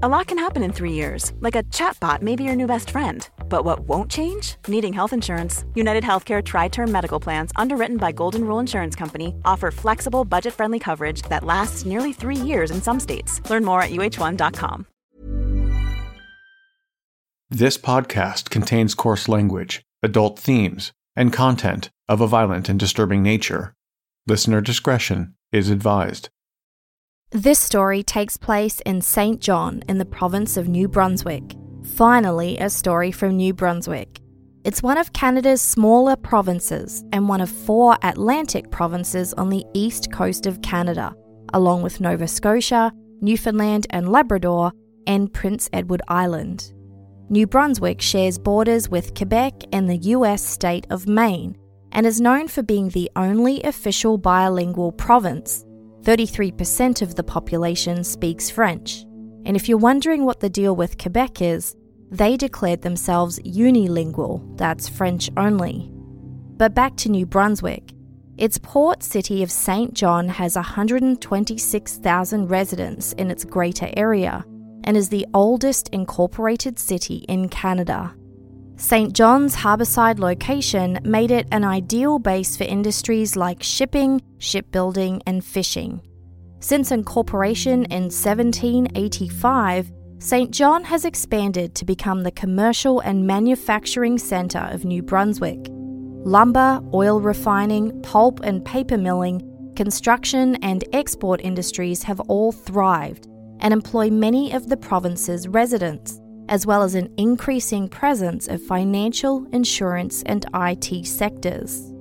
A lot can happen in three years, like a chatbot may be your new best friend. But what won't change? Needing health insurance. United Healthcare Tri Term Medical Plans, underwritten by Golden Rule Insurance Company, offer flexible, budget friendly coverage that lasts nearly three years in some states. Learn more at uh1.com. This podcast contains coarse language, adult themes, and content of a violent and disturbing nature. Listener discretion is advised. This story takes place in Saint John in the province of New Brunswick. Finally, a story from New Brunswick. It's one of Canada's smaller provinces and one of four Atlantic provinces on the east coast of Canada, along with Nova Scotia, Newfoundland and Labrador, and Prince Edward Island. New Brunswick shares borders with Quebec and the US state of Maine and is known for being the only official bilingual province 33% of the population speaks French. And if you're wondering what the deal with Quebec is, they declared themselves unilingual, that's French only. But back to New Brunswick. Its port city of Saint John has 126,000 residents in its greater area and is the oldest incorporated city in Canada. Saint John's harbourside location made it an ideal base for industries like shipping, shipbuilding, and fishing. Since incorporation in 1785, Saint John has expanded to become the commercial and manufacturing centre of New Brunswick. Lumber, oil refining, pulp and paper milling, construction, and export industries have all thrived and employ many of the province's residents as well as an increasing presence of financial, insurance, and IT sectors.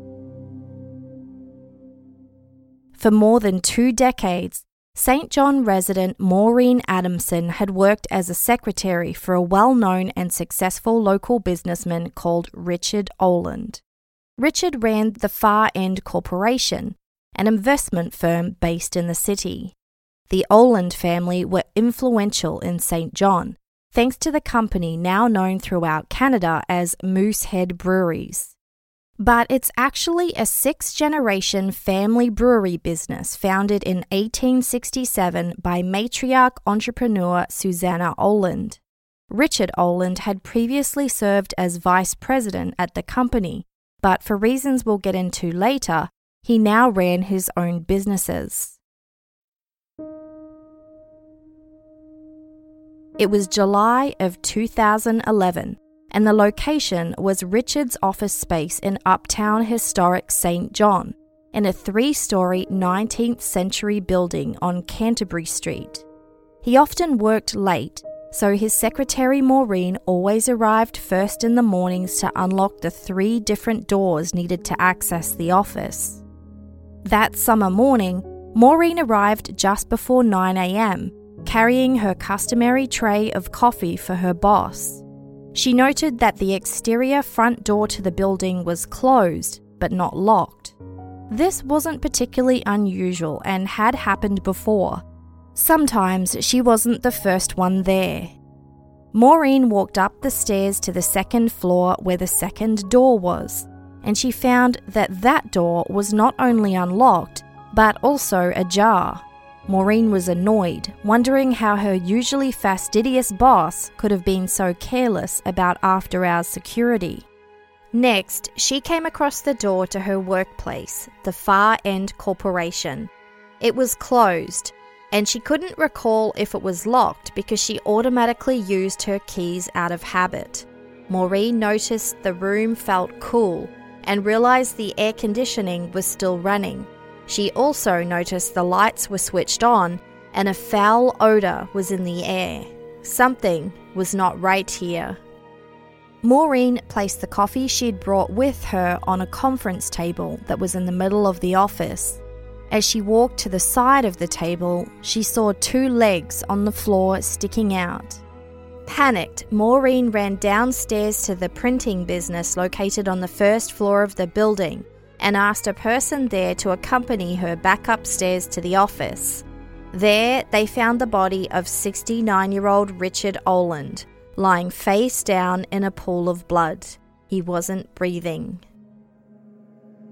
For more than two decades, Saint John resident Maureen Adamson had worked as a secretary for a well known and successful local businessman called Richard Oland. Richard ran the Far End Corporation, an investment firm based in the city. The Oland family were influential in Saint John, thanks to the company now known throughout Canada as Moosehead Breweries. But it's actually a six generation family brewery business founded in 1867 by matriarch entrepreneur Susanna Oland. Richard Oland had previously served as vice president at the company, but for reasons we'll get into later, he now ran his own businesses. It was July of 2011, and the location was Richard's office space in uptown historic Saint John, in a three story 19th century building on Canterbury Street. He often worked late, so his secretary Maureen always arrived first in the mornings to unlock the three different doors needed to access the office. That summer morning, Maureen arrived just before 9am carrying her customary tray of coffee for her boss. She noted that the exterior front door to the building was closed, but not locked. This wasn't particularly unusual and had happened before. Sometimes she wasn't the first one there. Maureen walked up the stairs to the second floor where the second door was, and she found that that door was not only unlocked, but also ajar. Maureen was annoyed, wondering how her usually fastidious boss could have been so careless about after hours security. Next, she came across the door to her workplace, the Far End Corporation. It was closed, and she couldn't recall if it was locked because she automatically used her keys out of habit. Maureen noticed the room felt cool and realized the air conditioning was still running. She also noticed the lights were switched on and a foul odour was in the air. Something was not right here. Maureen placed the coffee she'd brought with her on a conference table that was in the middle of the office. As she walked to the side of the table, she saw two legs on the floor sticking out. Panicked, Maureen ran downstairs to the printing business located on the first floor of the building and asked a person there to accompany her back upstairs to the office. There, they found the body of 69 year old Richard Oland, lying face down in a pool of blood. He wasn't breathing.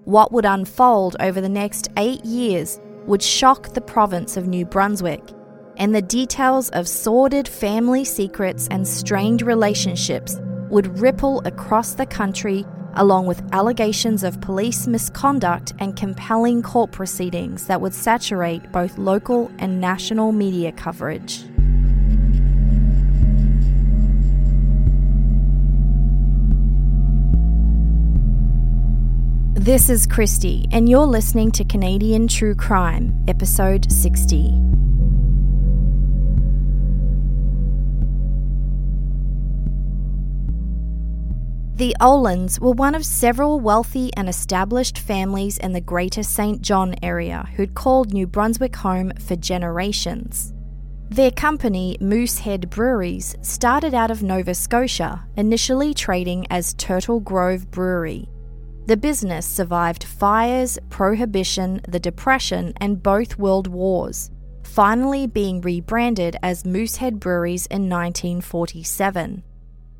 What would unfold over the next eight years would shock the province of New Brunswick, and the details of sordid family secrets and strained relationships would ripple across the country, along with allegations of police misconduct and compelling court proceedings that would saturate both local and national media coverage. This is Christy, and you're listening to Canadian True Crime, Episode 60. The Olands were one of several wealthy and established families in the Greater Saint John area who'd called New Brunswick home for generations. Their company, Moosehead Breweries, started out of Nova Scotia, initially trading as Turtle Grove Brewery. The business survived fires, prohibition, the Depression, and both world wars, finally being rebranded as Moosehead Breweries in 1947.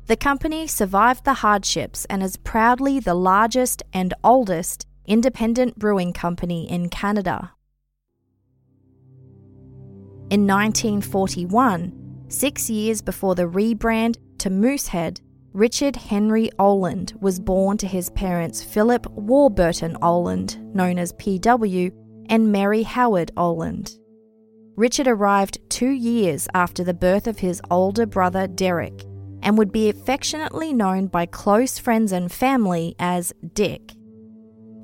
The company survived the hardships and is proudly the largest and oldest independent brewing company in Canada. In 1941, six years before the rebrand to Moosehead, Richard Henry Oland was born to his parents Philip Warburton Oland, known as PW, and Mary Howard Oland. Richard arrived two years after the birth of his older brother Derek and would be affectionately known by close friends and family as Dick.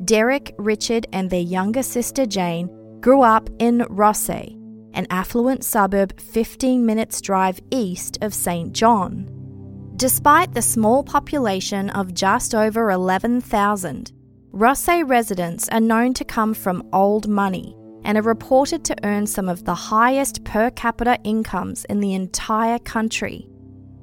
Derek, Richard, and their younger sister Jane grew up in Rothesay, an affluent suburb 15 minutes' drive east of Saint John. Despite the small population of just over 11,000, Rothesay residents are known to come from old money and are reported to earn some of the highest per capita incomes in the entire country.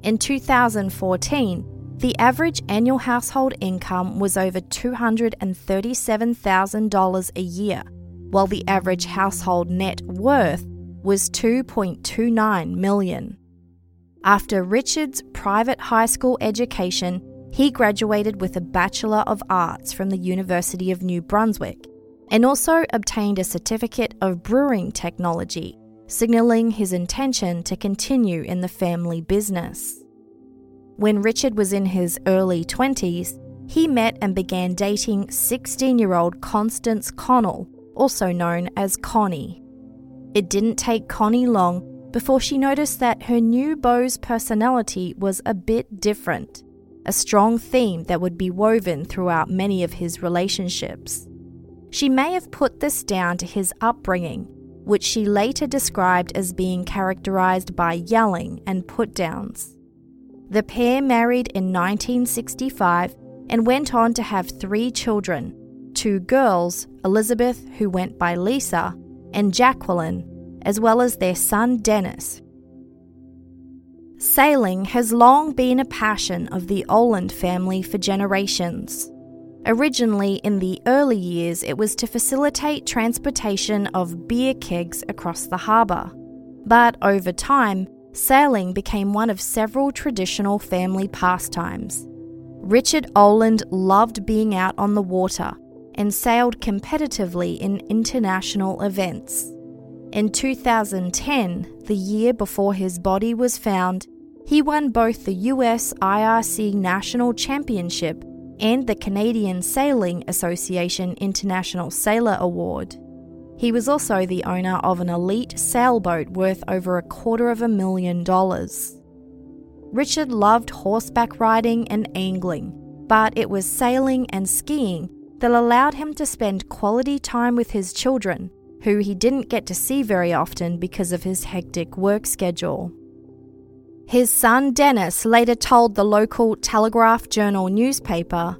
In 2014, the average annual household income was over $237,000 a year, while the average household net worth was 2.29 million. After Richard's private high school education, he graduated with a Bachelor of Arts from the University of New Brunswick and also obtained a certificate of brewing technology, signaling his intention to continue in the family business. When Richard was in his early 20s, he met and began dating 16 year old Constance Connell, also known as Connie. It didn't take Connie long before she noticed that her new beau's personality was a bit different, a strong theme that would be woven throughout many of his relationships. She may have put this down to his upbringing, which she later described as being characterized by yelling and put downs. The pair married in 1965 and went on to have three children two girls, Elizabeth, who went by Lisa, and Jacqueline, as well as their son Dennis. Sailing has long been a passion of the Oland family for generations. Originally, in the early years, it was to facilitate transportation of beer kegs across the harbour. But over time, sailing became one of several traditional family pastimes. Richard Oland loved being out on the water and sailed competitively in international events. In 2010, the year before his body was found, he won both the US IRC National Championship and the Canadian Sailing Association International Sailor Award. He was also the owner of an elite sailboat worth over a quarter of a million dollars. Richard loved horseback riding and angling, but it was sailing and skiing that allowed him to spend quality time with his children who he didn't get to see very often because of his hectic work schedule. His son Dennis later told the local Telegraph Journal newspaper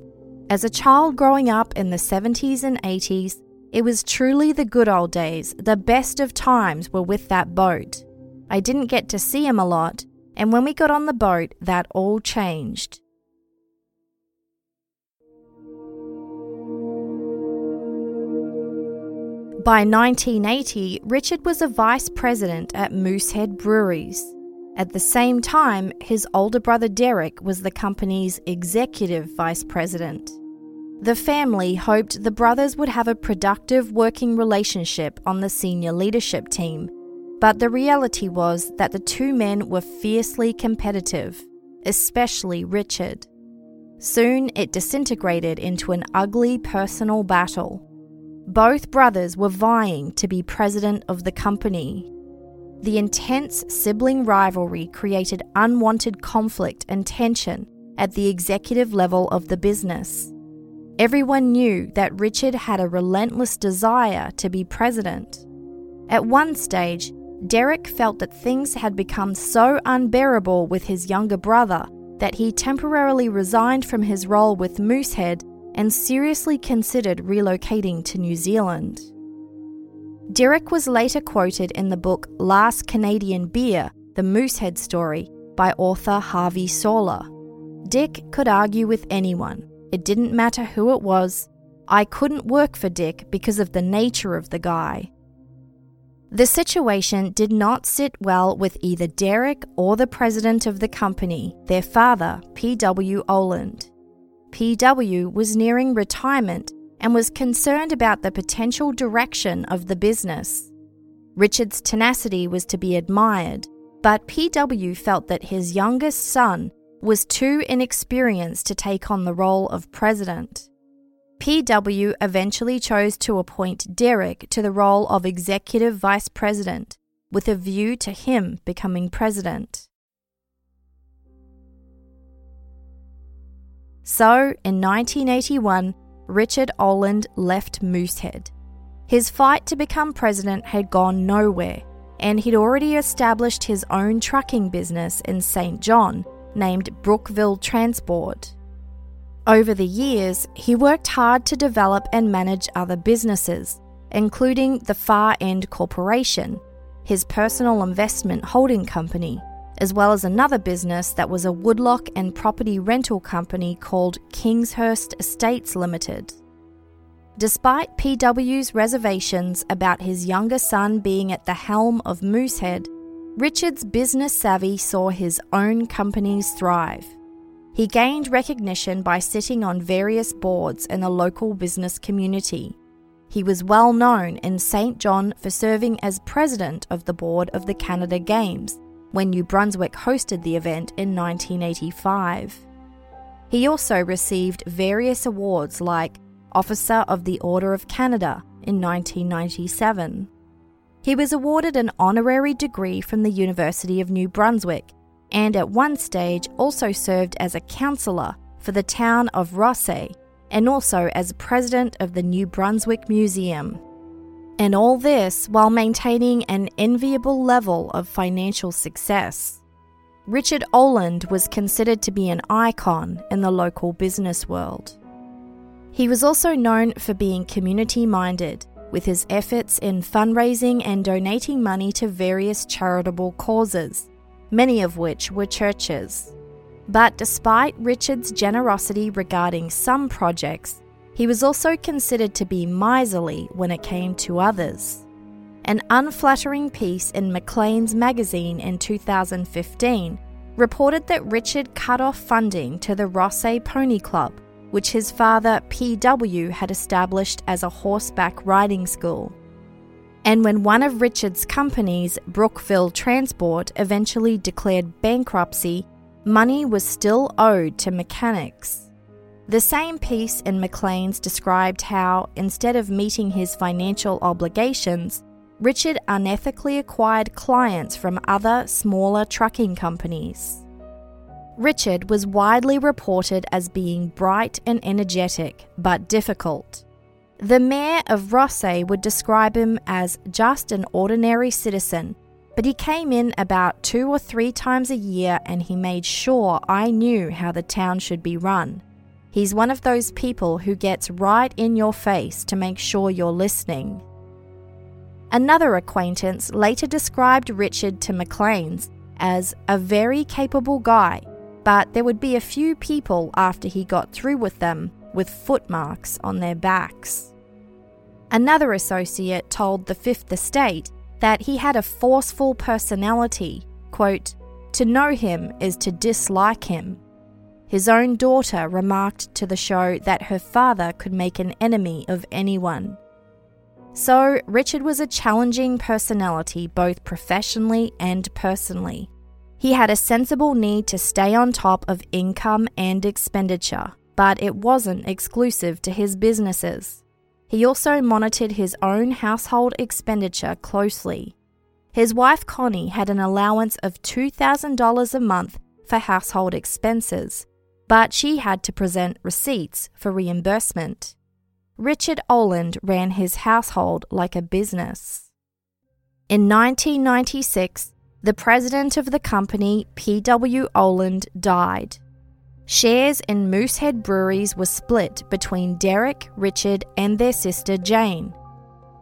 As a child growing up in the 70s and 80s, it was truly the good old days. The best of times were with that boat. I didn't get to see him a lot, and when we got on the boat, that all changed. By 1980, Richard was a vice president at Moosehead Breweries. At the same time, his older brother Derek was the company's executive vice president. The family hoped the brothers would have a productive working relationship on the senior leadership team, but the reality was that the two men were fiercely competitive, especially Richard. Soon it disintegrated into an ugly personal battle. Both brothers were vying to be president of the company. The intense sibling rivalry created unwanted conflict and tension at the executive level of the business. Everyone knew that Richard had a relentless desire to be president. At one stage, Derek felt that things had become so unbearable with his younger brother that he temporarily resigned from his role with Moosehead and seriously considered relocating to New Zealand. Derek was later quoted in the book Last Canadian Beer The Moosehead Story by author Harvey Sawler. Dick could argue with anyone, it didn't matter who it was. I couldn't work for Dick because of the nature of the guy. The situation did not sit well with either Derek or the president of the company, their father, P.W. Oland. P.W. was nearing retirement and was concerned about the potential direction of the business. Richard's tenacity was to be admired, but PW felt that his youngest son was too inexperienced to take on the role of president. PW eventually chose to appoint Derek to the role of executive vice president, with a view to him becoming president. So, in 1981, Richard Oland left Moosehead. His fight to become president had gone nowhere, and he'd already established his own trucking business in Saint John named Brookville Transport. Over the years, he worked hard to develop and manage other businesses, including the Far End Corporation, his personal investment holding company, as well as another business that was a woodlot and property rental company called Kingshurst Estates Limited. Despite PW's reservations about his younger son being at the helm of Moosehead, Richard's business savvy saw his own companies thrive. He gained recognition by sitting on various boards in the local business community. He was well known in Saint John for serving as president of the board of the Canada Games when New Brunswick hosted the event in 1985. He also received various awards like Officer of the Order of Canada in 1997. He was awarded an honorary degree from the University of New Brunswick and at one stage also served as a councillor for the town of Rothesay and also as president of the New Brunswick Museum. And all this while maintaining an enviable level of financial success. Richard Oland was considered to be an icon in the local business world. He was also known for being community minded, with his efforts in fundraising and donating money to various charitable causes, many of which were churches. But despite Richard's generosity regarding some projects, he was also considered to be miserly when it came to others. An unflattering piece in Maclean's magazine in 2015 reported that Richard cut off funding to the Rothesay Pony Club, which his father P.W. had established as a horseback riding school. And when one of Richard's companies, Brookville Transport, eventually declared bankruptcy, money was still owed to mechanics. The same piece in Maclean's described how, instead of meeting his financial obligations, Richard unethically acquired clients from other smaller trucking companies. Richard was widely reported as being bright and energetic, but difficult. The mayor of Rothesay would describe him as just an ordinary citizen, but he came in about two or three times a year and he made sure I knew how the town should be run. He's one of those people who gets right in your face to make sure you're listening. Another acquaintance later described Richard to Maclean's as a very capable guy, but there would be a few people after he got through with them with footmarks on their backs. Another associate told the Fifth Estate that he had a forceful personality. Quote, to know him is to dislike him. His own daughter remarked to the show that her father could make an enemy of anyone. So, Richard was a challenging personality both professionally and personally. He had a sensible need to stay on top of income and expenditure, but it wasn't exclusive to his businesses. He also monitored his own household expenditure closely. His wife Connie had an allowance of $2,000 a month for household expenses, but she had to present receipts for reimbursement. Richard Oland ran his household like a business. In 1996, the president of the company, P.W. Oland, died. Shares in Moosehead Breweries were split between Derek, Richard, and their sister Jane.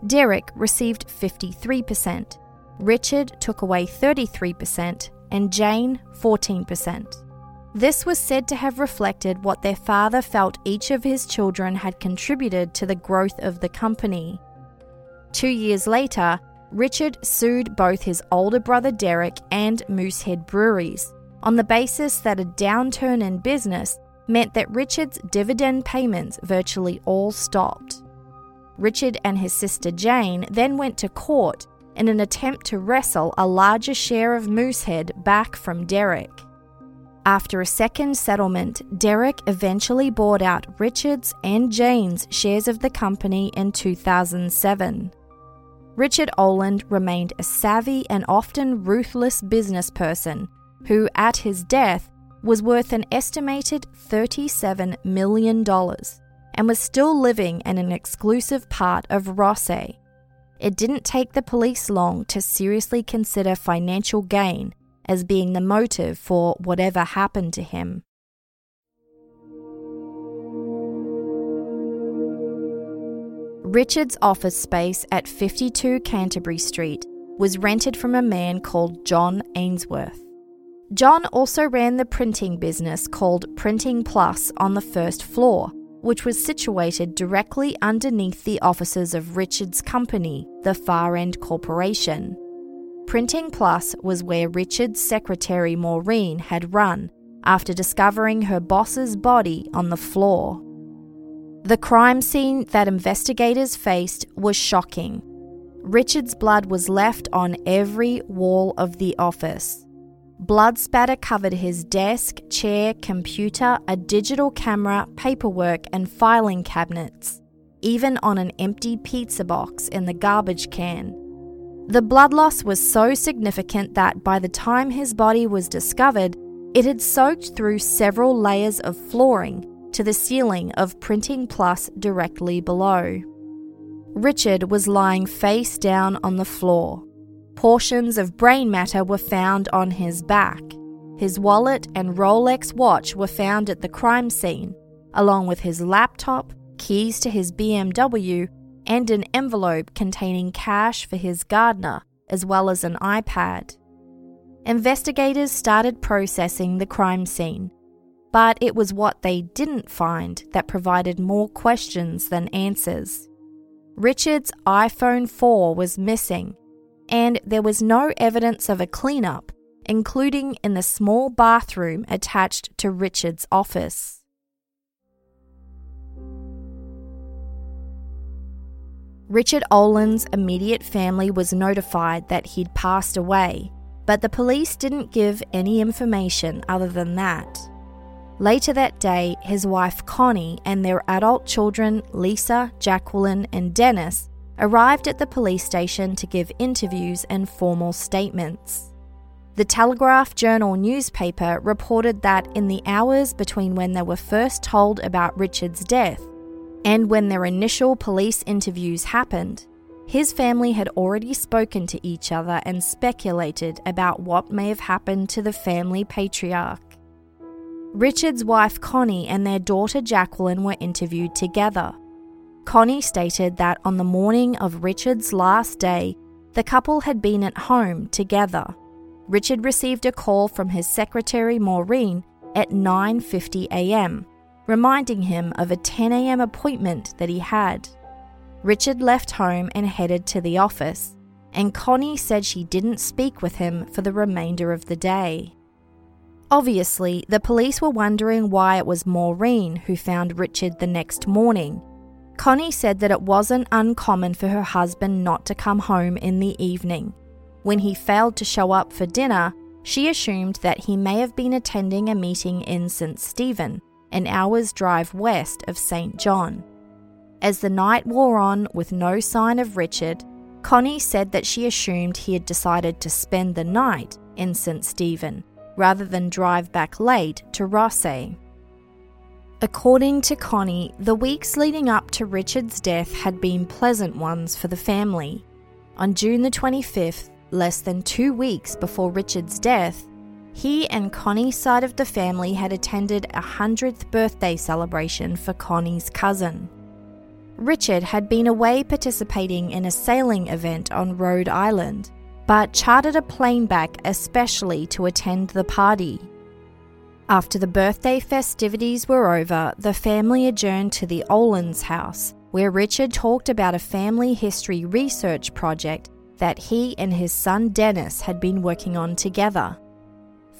Derek received 53%, Richard took away 33%, and Jane 14%. This was said to have reflected what their father felt each of his children had contributed to the growth of the company. Two years later, Richard sued both his older brother Derek and Moosehead Breweries on the basis that a downturn in business meant that Richard's dividend payments virtually all stopped. Richard and his sister Jane then went to court in an attempt to wrestle a larger share of Moosehead back from Derek. After a second settlement, Derek eventually bought out Richard's and Jane's shares of the company in 2007. Richard Oland remained a savvy and often ruthless business person who, at his death, was worth an estimated $37 million and was still living in an exclusive part of Rothesay. It didn't take the police long to seriously consider financial gain as being the motive for whatever happened to him. Richard's office space at 52 Canterbury Street was rented from a man called John Ainsworth. John also ran the printing business called Printing Plus on the first floor, which was situated directly underneath the offices of Richard's company, the Far End Corporation. Printing Plus was where Richard's secretary Maureen had run after discovering her boss's body on the floor. The crime scene that investigators faced was shocking. Richard's blood was left on every wall of the office. Blood spatter covered his desk, chair, computer, a digital camera, paperwork, and filing cabinets, even on an empty pizza box in the garbage can. The blood loss was so significant that by the time his body was discovered, it had soaked through several layers of flooring to the ceiling of Printing Plus directly below. Richard was lying face down on the floor. Portions of brain matter were found on his back. His wallet and Rolex watch were found at the crime scene, along with his laptop, keys to his BMW, and an envelope containing cash for his gardener, as well as an iPad. Investigators started processing the crime scene, but it was what they didn't find that provided more questions than answers. Richard's iPhone 4 was missing, and there was no evidence of a cleanup, including in the small bathroom attached to Richard's office. Richard Oland's immediate family was notified that he'd passed away, but the police didn't give any information other than that. Later that day, his wife Connie and their adult children, Lisa, Jacqueline, and Dennis, arrived at the police station to give interviews and formal statements. The Telegraph Journal newspaper reported that in the hours between when they were first told about Richard's death And when their initial police interviews happened, his family had already spoken to each other and speculated about what may have happened to the family patriarch. Richard's wife Connie and their daughter Jacqueline were interviewed together. Connie stated that on the morning of Richard's last day, the couple had been at home together. Richard received a call from his secretary Maureen at 9:50 a.m., reminding him of a 10 a.m. appointment that he had. Richard left home and headed to the office, and Connie said she didn't speak with him for the remainder of the day. Obviously, the police were wondering why it was Maureen who found Richard the next morning Connie said that it wasn't uncommon for her husband not to come home in the evening. When he failed to show up for dinner, she assumed that he may have been attending a meeting in St. Stephen, an hour's drive west of Saint John. As the night wore on with no sign of Richard, Connie said that she assumed he had decided to spend the night in St. Stephen rather than drive back late to Rothesay. According to Connie, the weeks leading up to Richard's death had been pleasant ones for the family. On June the 25th, less than two weeks before Richard's death, he and Connie's side of the family had attended a 100th birthday celebration for Connie's cousin. Richard had been away participating in a sailing event on Rhode Island, but chartered a plane back especially to attend the party. After the birthday festivities were over, the family adjourned to the Oland's house, where Richard talked about a family history research project that he and his son Dennis had been working on together.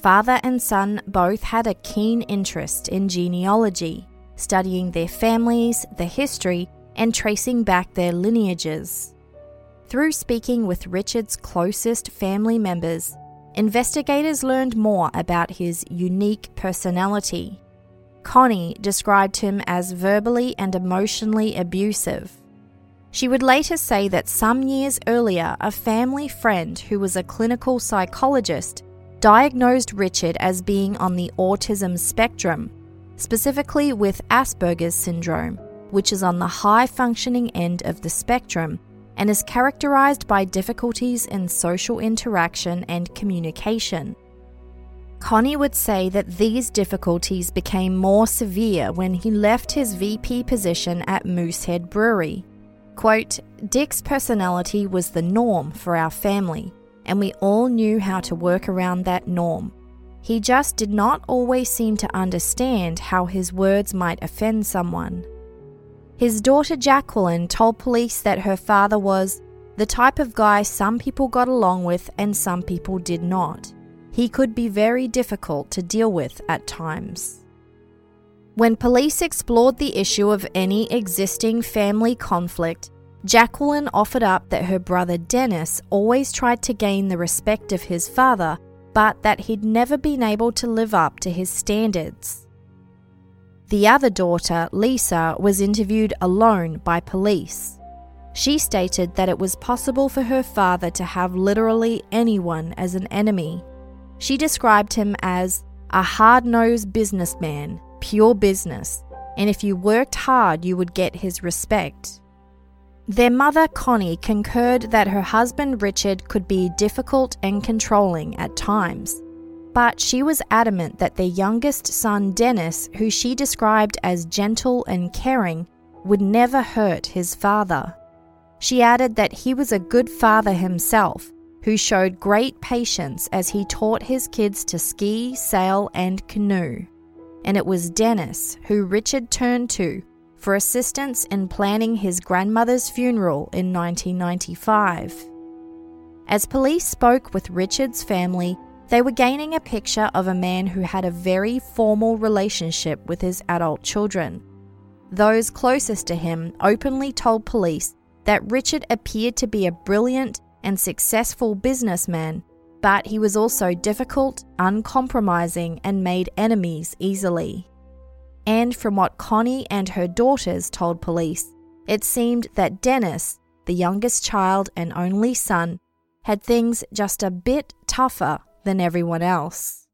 Father and son both had a keen interest in genealogy, studying their families, the history, and tracing back their lineages. Through speaking with Richard's closest family members, investigators learned more about his unique personality. Connie described him as verbally and emotionally abusive. She would later say that some years earlier, a family friend who was a clinical psychologist diagnosed Richard as being on the autism spectrum, specifically with Asperger's syndrome, which is on the high functioning end of the spectrum and is characterized by difficulties in social interaction and communication. Connie would say that these difficulties became more severe when he left his VP position at Moosehead Brewery. Quote, Dick's personality was the norm for our family, and we all knew how to work around that norm. He just did not always seem to understand how his words might offend someone. His daughter Jacqueline told police that her father was the type of guy some people got along with and some people did not. He could be very difficult to deal with at times. When police explored the issue of any existing family conflict, Jacqueline offered up that her brother Dennis always tried to gain the respect of his father, but that he'd never been able to live up to his standards. The other daughter, Lisa, was interviewed alone by police. She stated that it was possible for her father to have literally anyone as an enemy. She described him as a hard nosed businessman, pure business, and if you worked hard, you would get his respect. Their mother, Connie, concurred that her husband Richard could be difficult and controlling at times. But she was adamant that their youngest son, Dennis, who she described as gentle and caring, would never hurt his father. She added that he was a good father himself, who showed great patience as he taught his kids to ski, sail, and canoe. And it was Dennis who Richard turned to for assistance in planning his grandmother's funeral in 1995. As police spoke with Richard's family, they were gaining a picture of a man who had a very formal relationship with his adult children. Those closest to him openly told police that Richard appeared to be a brilliant and successful businessman, but he was also difficult, uncompromising, and made enemies easily. And from what Connie and her daughters told police, it seemed that Dennis, the youngest child and only son, had things just a bit tougher than everyone else.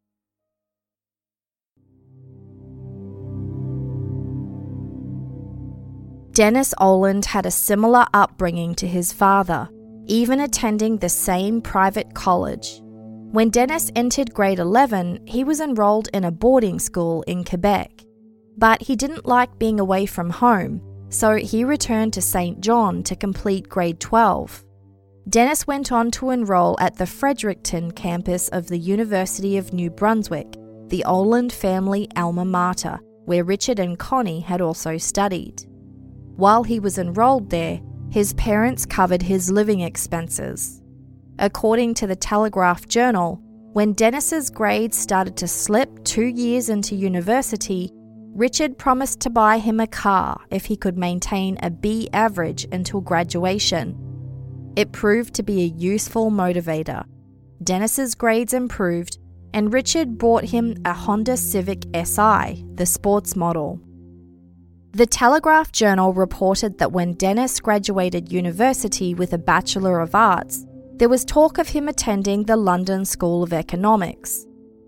Dennis Oland had a similar upbringing to his father, even attending the same private college. When Dennis entered grade 11, he was enrolled in a boarding school in Quebec. But he didn't like being away from home, so he returned to Saint John to complete grade 12. Dennis went on to enroll at the Fredericton campus of the University of New Brunswick, the Oland family alma mater, where Richard and Connie had also studied. While he was enrolled there, his parents covered his living expenses. According to the Telegraph Journal, when Dennis's grades started to slip two years into university, Richard promised to buy him a car if he could maintain a B average until graduation. It proved to be a useful motivator. Dennis's grades improved, and Richard bought him a Honda Civic Si, the sports model. The Telegraph Journal reported that when Dennis graduated university with a Bachelor of Arts, there was talk of him attending the London School of Economics.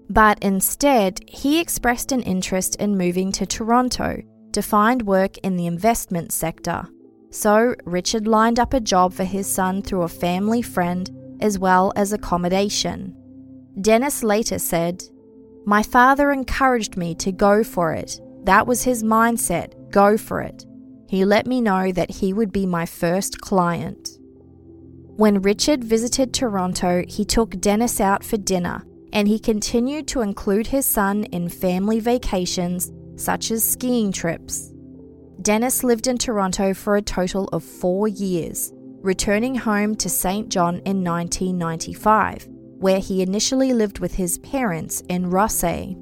But instead, he expressed an interest in moving to Toronto to find work in the investment sector. So, Richard lined up a job for his son through a family friend as well as accommodation. Dennis later said, My father encouraged me to go for it. That was his mindset go for it. He let me know that he would be my first client. When Richard visited Toronto, he took Dennis out for dinner and he continued to include his son in family vacations such as skiing trips. Dennis lived in Toronto for a total of four years, returning home to Saint John in 1995, where he initially lived with his parents in Rothesay.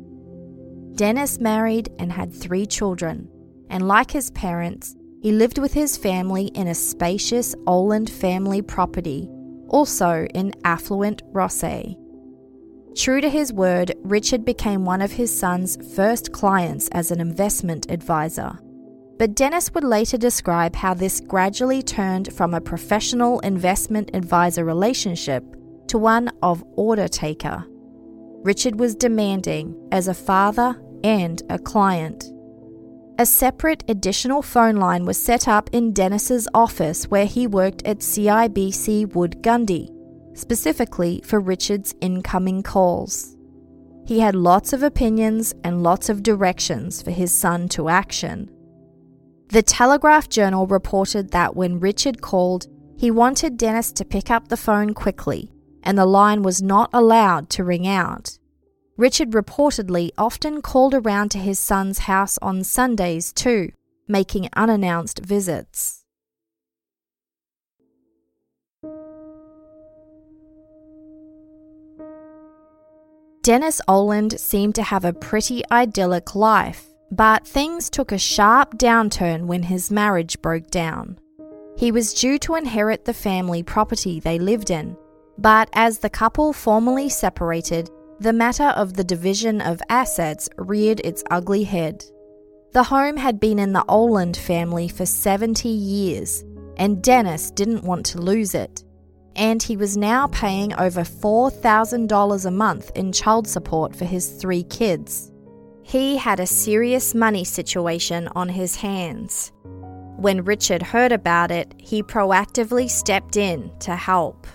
Dennis married and had three children, and like his parents, he lived with his family in a spacious Oland family property, also in affluent Rothesay. True to his word, Richard became one of his son's first clients as an investment advisor. But Dennis would later describe how this gradually turned from a professional investment advisor relationship to one of order taker. Richard was demanding as a father and a client. A separate additional phone line was set up in Dennis's office where he worked at CIBC Wood Gundy specifically for Richard's incoming calls. He had lots of opinions and lots of directions for his son to action. The Telegraph Journal reported that when Richard called, he wanted Dennis to pick up the phone quickly, and the line was not allowed to ring out. Richard reportedly often called around to his son's house on Sundays too, making unannounced visits. Dennis Oland seemed to have a pretty idyllic life, but things took a sharp downturn when his marriage broke down. He was due to inherit the family property they lived in, but as the couple formally separated, the matter of the division of assets reared its ugly head. The home had been in the Oland family for 70 years, and Dennis didn't want to lose it and he was now paying over $4,000 a month in child support for his three kids. He had a serious money situation on his hands. When Richard heard about it, he proactively stepped in to help.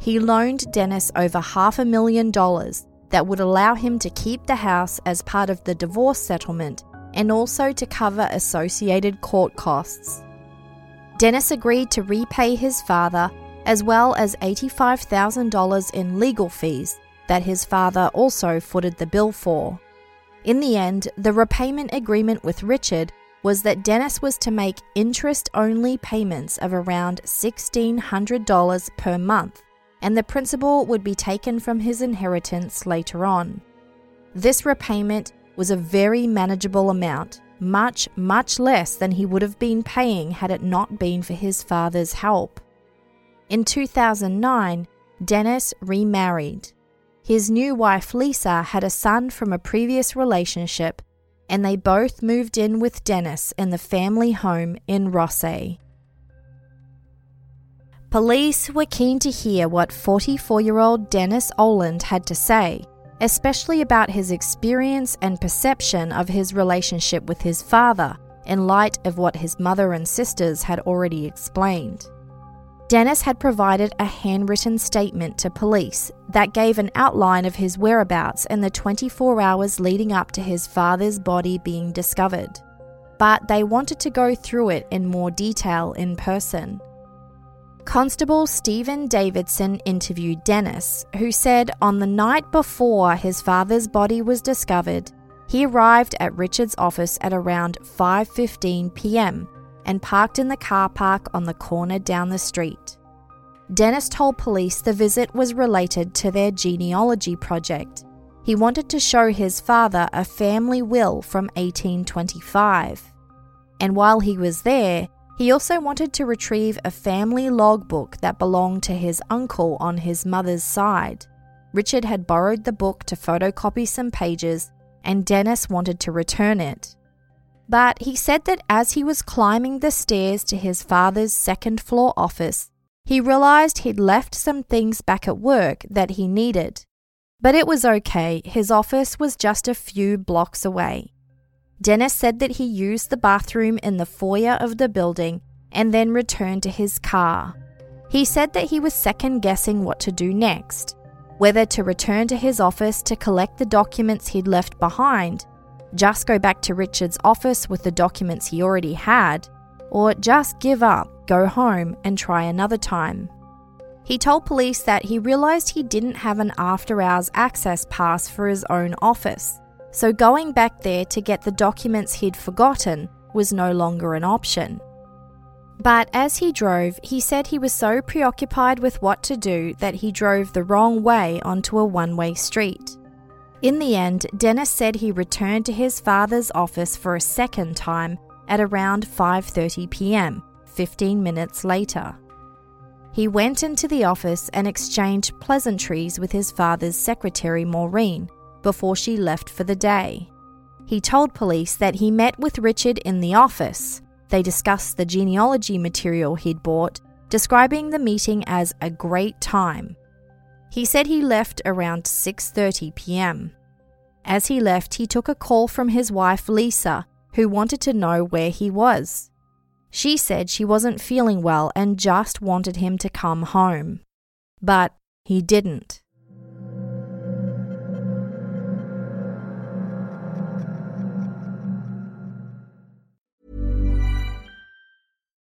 He loaned Dennis over half a million dollars that would allow him to keep the house as part of the divorce settlement and also to cover associated court costs. Dennis agreed to repay his father as well as $85,000 in legal fees that his father also footed the bill for. In the end, the repayment agreement with Richard was that Dennis was to make interest only payments of around $1,600 per month, and the principal would be taken from his inheritance later on. This repayment was a very manageable amount, much, much less than he would have been paying had it not been for his father's help. In 2009, Dennis remarried. His new wife Lisa had a son from a previous relationship, and they both moved in with Dennis in the family home in Rothesay. Police were keen to hear what 44 year old Dennis Oland had to say, especially about his experience and perception of his relationship with his father in light of what his mother and sisters had already explained. Dennis had provided a handwritten statement to police that gave an outline of his whereabouts in the 24 hours leading up to his father's body being discovered. But they wanted to go through it in more detail in person. Constable Stephen Davidson interviewed Dennis, who said on the night before his father's body was discovered, he arrived at Richard's office at around 5:15 p.m and parked in the car park on the corner down the street. Dennis told police the visit was related to their genealogy project. He wanted to show his father a family will from 1825. And while he was there, he also wanted to retrieve a family logbook that belonged to his uncle on his mother's side. Richard had borrowed the book to photocopy some pages, and Dennis wanted to return it. But he said that as he was climbing the stairs to his father's second floor office, he realized he'd left some things back at work that he needed. But it was okay, his office was just a few blocks away. Dennis said that he used the bathroom in the foyer of the building and then returned to his car. He said that he was second guessing what to do next whether to return to his office to collect the documents he'd left behind just go back to Richard's office with the documents he already had, or just give up, go home, and try another time. He told police that he realised he didn't have an after hours access pass for his own office, so going back there to get the documents he'd forgotten was no longer an option. But as he drove, he said he was so preoccupied with what to do that he drove the wrong way onto a one way street. In the end, Dennis said he returned to his father's office for a second time at around 5:30 p.m., 15 minutes later. He went into the office and exchanged pleasantries with his father's secretary Maureen before she left for the day. He told police that he met with Richard in the office. They discussed the genealogy material he'd bought, describing the meeting as a great time. He said he left around 6:30 p.m. As he left, he took a call from his wife Lisa, who wanted to know where he was. She said she wasn't feeling well and just wanted him to come home. But he didn't.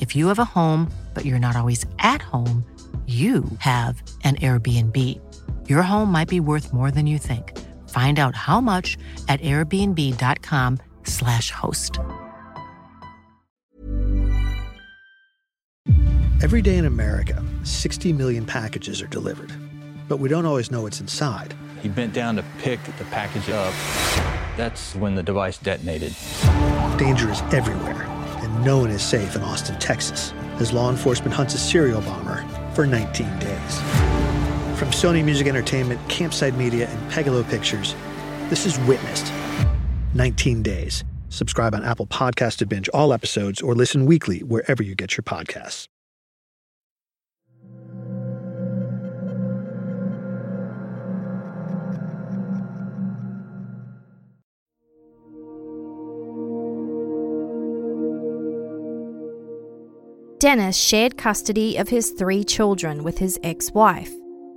If you have a home, but you're not always at home, you have an Airbnb. Your home might be worth more than you think. Find out how much at airbnb.com/slash host. Every day in America, 60 million packages are delivered, but we don't always know what's inside. He bent down to pick the package up. That's when the device detonated. Danger is everywhere no one is safe in Austin, Texas, as law enforcement hunts a serial bomber for 19 days. From Sony Music Entertainment, Campside Media, and Pegalo Pictures, this is Witnessed 19 Days Subscribe on Apple Podcast to binge all episodes or listen weekly wherever you get your podcasts. Dennis shared custody of his three children with his ex wife,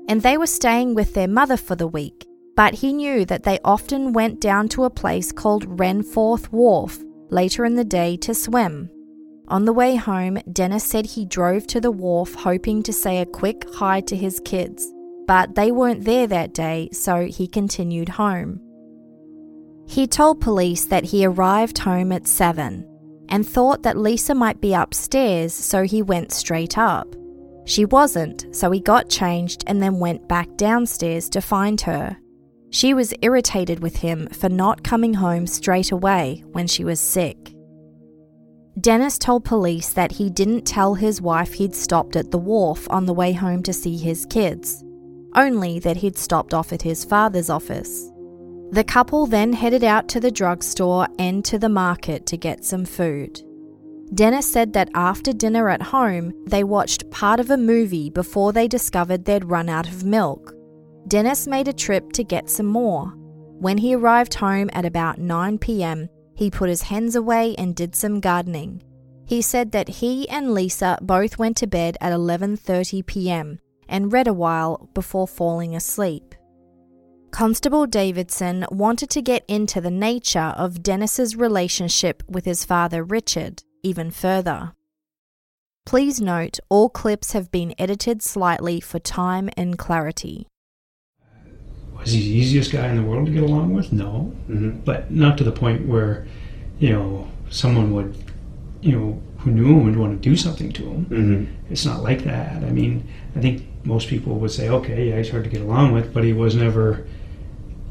and they were staying with their mother for the week. But he knew that they often went down to a place called Renforth Wharf later in the day to swim. On the way home, Dennis said he drove to the wharf hoping to say a quick hi to his kids, but they weren't there that day, so he continued home. He told police that he arrived home at 7 and thought that Lisa might be upstairs, so he went straight up. She wasn't, so he got changed and then went back downstairs to find her. She was irritated with him for not coming home straight away when she was sick. Dennis told police that he didn't tell his wife he'd stopped at the wharf on the way home to see his kids, only that he'd stopped off at his father's office. The couple then headed out to the drugstore and to the market to get some food. Dennis said that after dinner at home, they watched part of a movie before they discovered they'd run out of milk. Dennis made a trip to get some more. When he arrived home at about 9 pm, he put his hens away and did some gardening. He said that he and Lisa both went to bed at 11:30 p.m. and read a while before falling asleep. Constable Davidson wanted to get into the nature of Dennis's relationship with his father Richard even further. Please note all clips have been edited slightly for time and clarity. Was he the easiest guy in the world to get along with? No, Mm-hmm. but not to the point where, you know, someone would, you know, who knew him would want to do something to him. Mm-hmm. It's not like that. I mean, I think most people would say, okay, yeah, he's hard to get along with, but he was never,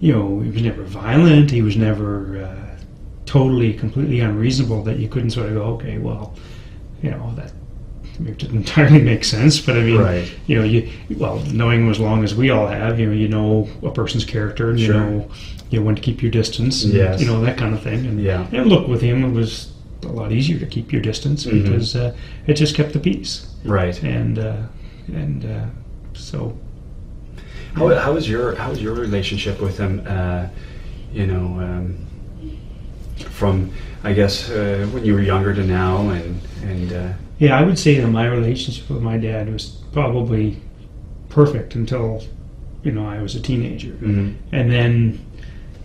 you know, he was never violent. He was never uh, totally, completely unreasonable that you couldn't sort of go, okay, well, you know, that it didn't entirely make sense, but I mean, Right. you know, you well, knowing him as long as we all have, you know, you know a person's character, and you know, you know when to keep your distance, and, Yes. you know that kind of thing. And, Yeah. and look, with him, it was a lot easier to keep your distance Mhm. because uh, it just kept the peace, Right. and uh, and uh, so How, how was your how was your relationship with him? Uh, you know, um, from I guess uh, when you were younger to now, and and uh, Yeah, I would say that my relationship with my dad was probably perfect until, you know, I was a teenager. mhm. And then,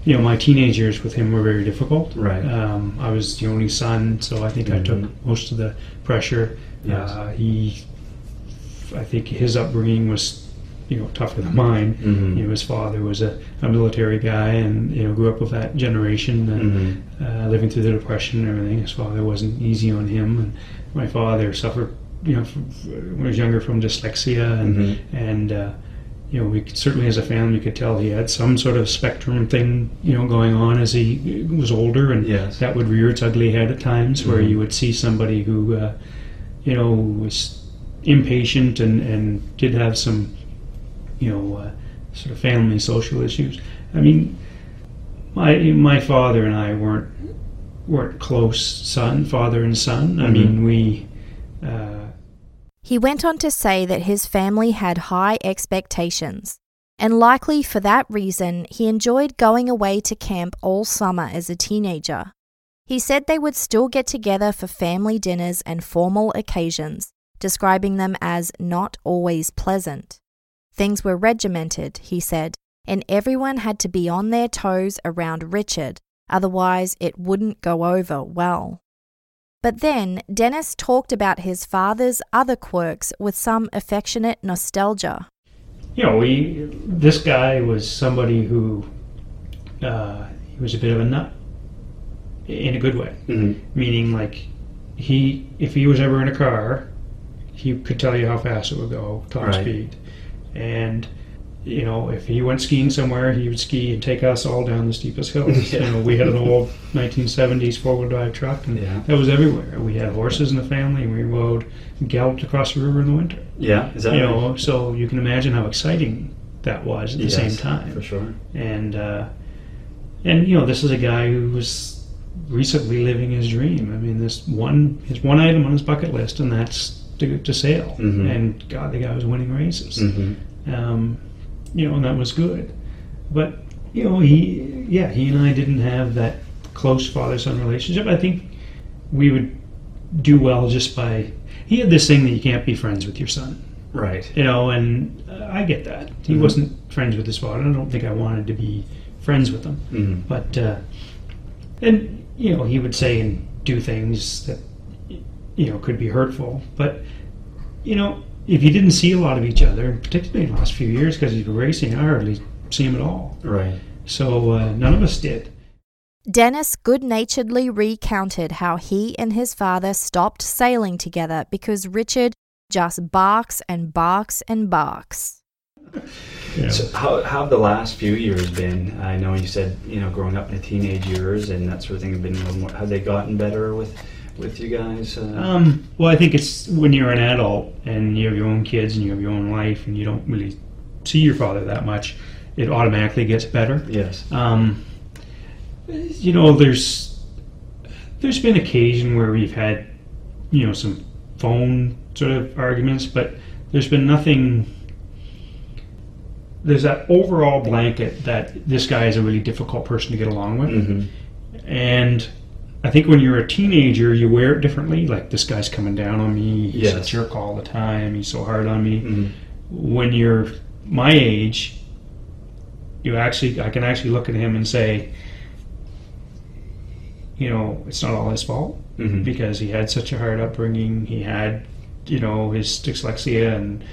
you know, my teenage years with him were very difficult. Right. Um, I was the only son, so I think I took Mhm. most of the pressure. Yes. Uh, he, I think his upbringing was, you know, tougher than mine. Mhm. You know, his father was a, a military guy, and you know, grew up with that generation, and Mhm. uh, living through the depression and everything. His father wasn't easy on him, and my father suffered, you know, from, when he was younger from dyslexia, and Mhm. and uh, you know, we could, certainly as a family could tell he had some sort of spectrum thing, you know, going on as he was older, and Yes. that would rear its ugly head at times, where Mhm. you would see somebody who, uh, you know, was impatient and and did have some, you know, uh, sort of family social issues. I mean, my my father and I weren't weren't close son, father and son. I Mhm. mean, we. Uh, He went on to say that his family had high expectations, and likely for that reason, he enjoyed going away to camp all summer as a teenager. He said they would still get together for family dinners and formal occasions, describing them as not always pleasant. Things were regimented, he said, and everyone had to be on their toes around Richard, otherwise, it wouldn't go over well. But then Dennis talked about his father's other quirks with some affectionate nostalgia. you know, we this guy was somebody who uh, he was a bit of a nut in a good way, Mm-hmm. meaning like he if he was ever in a car, he could tell you how fast it would go, top Right. speed, and you know if he went skiing somewhere, he would ski and take us all down the steepest hills. Yeah. You know, we had an old 1970s four-wheel drive truck, and Yeah. that was everywhere. We had horses in the family, and we rode galloped across the river in the winter yeah, is that you right? know, so you can imagine how exciting that was at the Yes, same time. for sure. And uh, and you know, this is a guy who was recently living his dream. I mean, this one his one item on his bucket list, and that's to, to sail. Mhm. And God, the guy was winning races. Mhm. Um, you know, and that was good. But you know, he yeah, he and I didn't have that close father son relationship. I think we would do well just by. He had this thing that you can't be friends with your son Right. you know, and uh, I get that. He Mhm. wasn't friends with his father. I don't think I wanted to be friends with him. Mhm. But, uh, and, you know, he would say and do things that, you know, could be hurtful. But, you know, if you didn't see a lot of each other, particularly in the last few years because he's been racing, I hardly see him at all. Right. So uh, none of us did. Dennis good naturedly recounted how he and his father stopped sailing together because Richard just barks and barks and barks. Yeah. So how, how have the last few years been? I know you said you know growing up in the teenage years and that sort of thing have been a little more. Have they gotten better with with you guys? Uh, Um, well, I think it's when you're an adult and you have your own kids and you have your own life and you don't really see your father that much, it automatically gets better. yes. Um, you know, there's there's been occasion where we've had you know some phone sort of arguments, but there's been nothing. There's that overall blanket that this guy is a really difficult person to get along with. hmm And I think when you're a teenager, you wear it differently. Like this guy's coming down on me. He's Yes. a jerk all the time. He's so hard on me. hmm When you're my age, you actually, I can actually look at him and say, you know, it's not all his fault hmm because he had such a hard upbringing. He had, you know, his dyslexia, and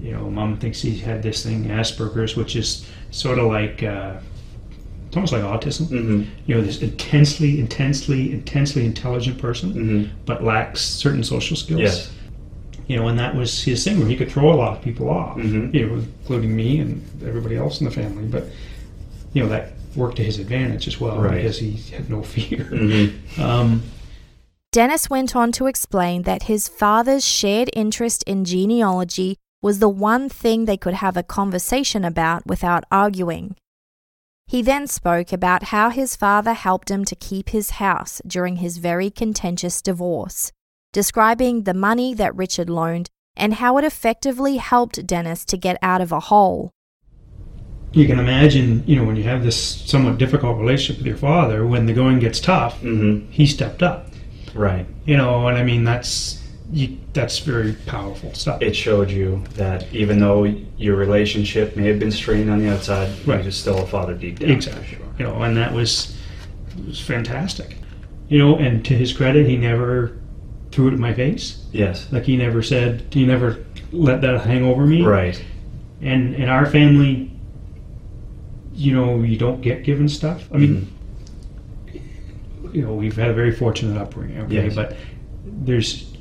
you know, mom thinks he had this thing, Asperger's, which is sort of like, uh, it's almost like autism hmm you know, this intensely, intensely, intensely intelligent person, hmm but lacks certain social skills. Yes. You know, and that was his thing where he could throw a lot of people off, Mhm. you know, including me and everybody else in the family. But, you know, that worked to his advantage as well Right. because he had no fear. hmm Um, Dennis went on to explain that his father's shared interest in genealogy was the one thing they could have a conversation about without arguing. He then spoke about how his father helped him to keep his house during his very contentious divorce, describing the money that Richard loaned and how it effectively helped Dennis to get out of a hole. you can imagine, you know, when you have this somewhat difficult relationship with your father, when the going gets tough, hmm he stepped up. Right. You know, and I mean, that's, you, that's very powerful stuff. It showed you that even though your relationship may have been strained on the outside, Right. was still a father deep down. Exactly. You know, and that was was fantastic. You know, and to his credit, he never threw it in my face. Yes. Like he never said, he never let that hang over me. Right. And in our family, you know, you don't get given stuff. I mean, mm-hmm. you know, we've had a very fortunate upbringing. Okay, Yes. but there's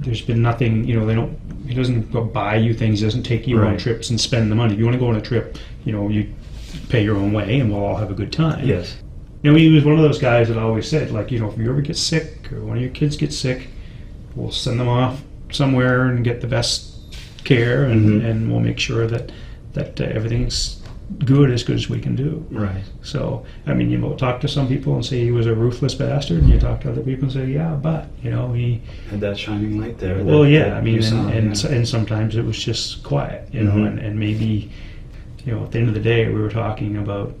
there's been nothing. You know, they don't. He doesn't go buy you things. He doesn't take you on trips and spend the money. If you want to go on a trip, you know, you pay your own way, and we'll all have a good time. Yes. You know, he was one of those guys that always said, like, you know, if you ever get sick or one of your kids gets sick, we'll send them off somewhere and get the best care, and, Mhm. and we'll make sure that that uh, everything's good as good as we can do. Right. So, I mean, you talk to some people and say he was a ruthless bastard, and you talk to other people and say, yeah, but you know, he. Had that shining light there. Well, that- yeah, that I mean, you saw, and and, yeah. and sometimes it was just quiet, you know, Mhm. and, and maybe, you know, at the end of the day, we were talking about,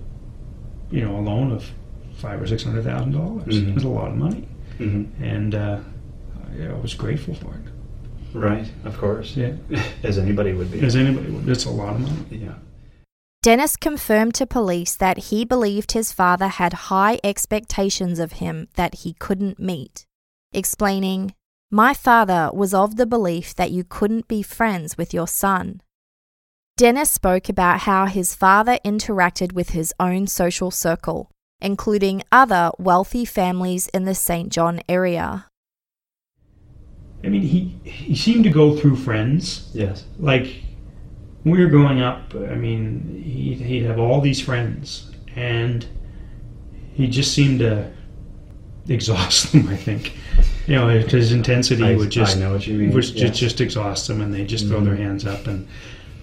you know, a loan of five or six hundred thousand dollars. Mhm. It was a lot of money, Mhm. and uh, I I was grateful for it. Right. Of course. Yeah, As anybody would be. as anybody would. It's a lot of money. yeah. Dennis confirmed to police that he believed his father had high expectations of him that he couldn't meet, explaining, My father was of the belief that you couldn't be friends with your son. Dennis spoke about how his father interacted with his own social circle, including other wealthy families in the Saint John area. I mean, he he seemed to go through friends. Yes. like when we were growing up, I mean, he'd, he'd have all these friends, and he just seemed to exhaust them. I think, you know, his intensity I- would just I know what you mean, was yes. just, just exhaust them, and they just throw Mhm. their hands up. And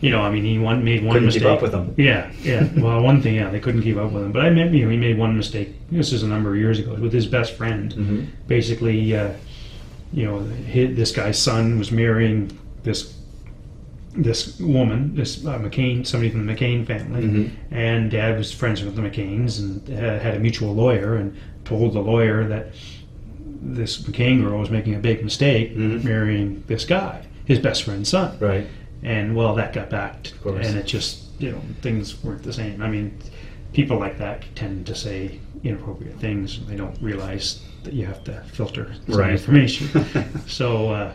you know, I mean, he one, made one Couldn't mistake. keep up with them. Yeah, yeah. well, one thing, yeah, they couldn't keep up with him. But I you know, he made one mistake. This is a number of years ago with his best friend. Mhm. Basically, uh, you know, his, this guy's son was marrying this this woman, this uh, McCain, somebody from the McCain family, Mhm. and Dad was friends with the McCains and uh, had a mutual lawyer and told the lawyer that this McCain girl was making a big mistake Mhm. marrying this guy, his best friend's son. Right. And well, that got back, course. and it just you know things weren't the same. I mean, people like that tend to say inappropriate things. They don't realize that you have to filter some Right. information. so. Uh,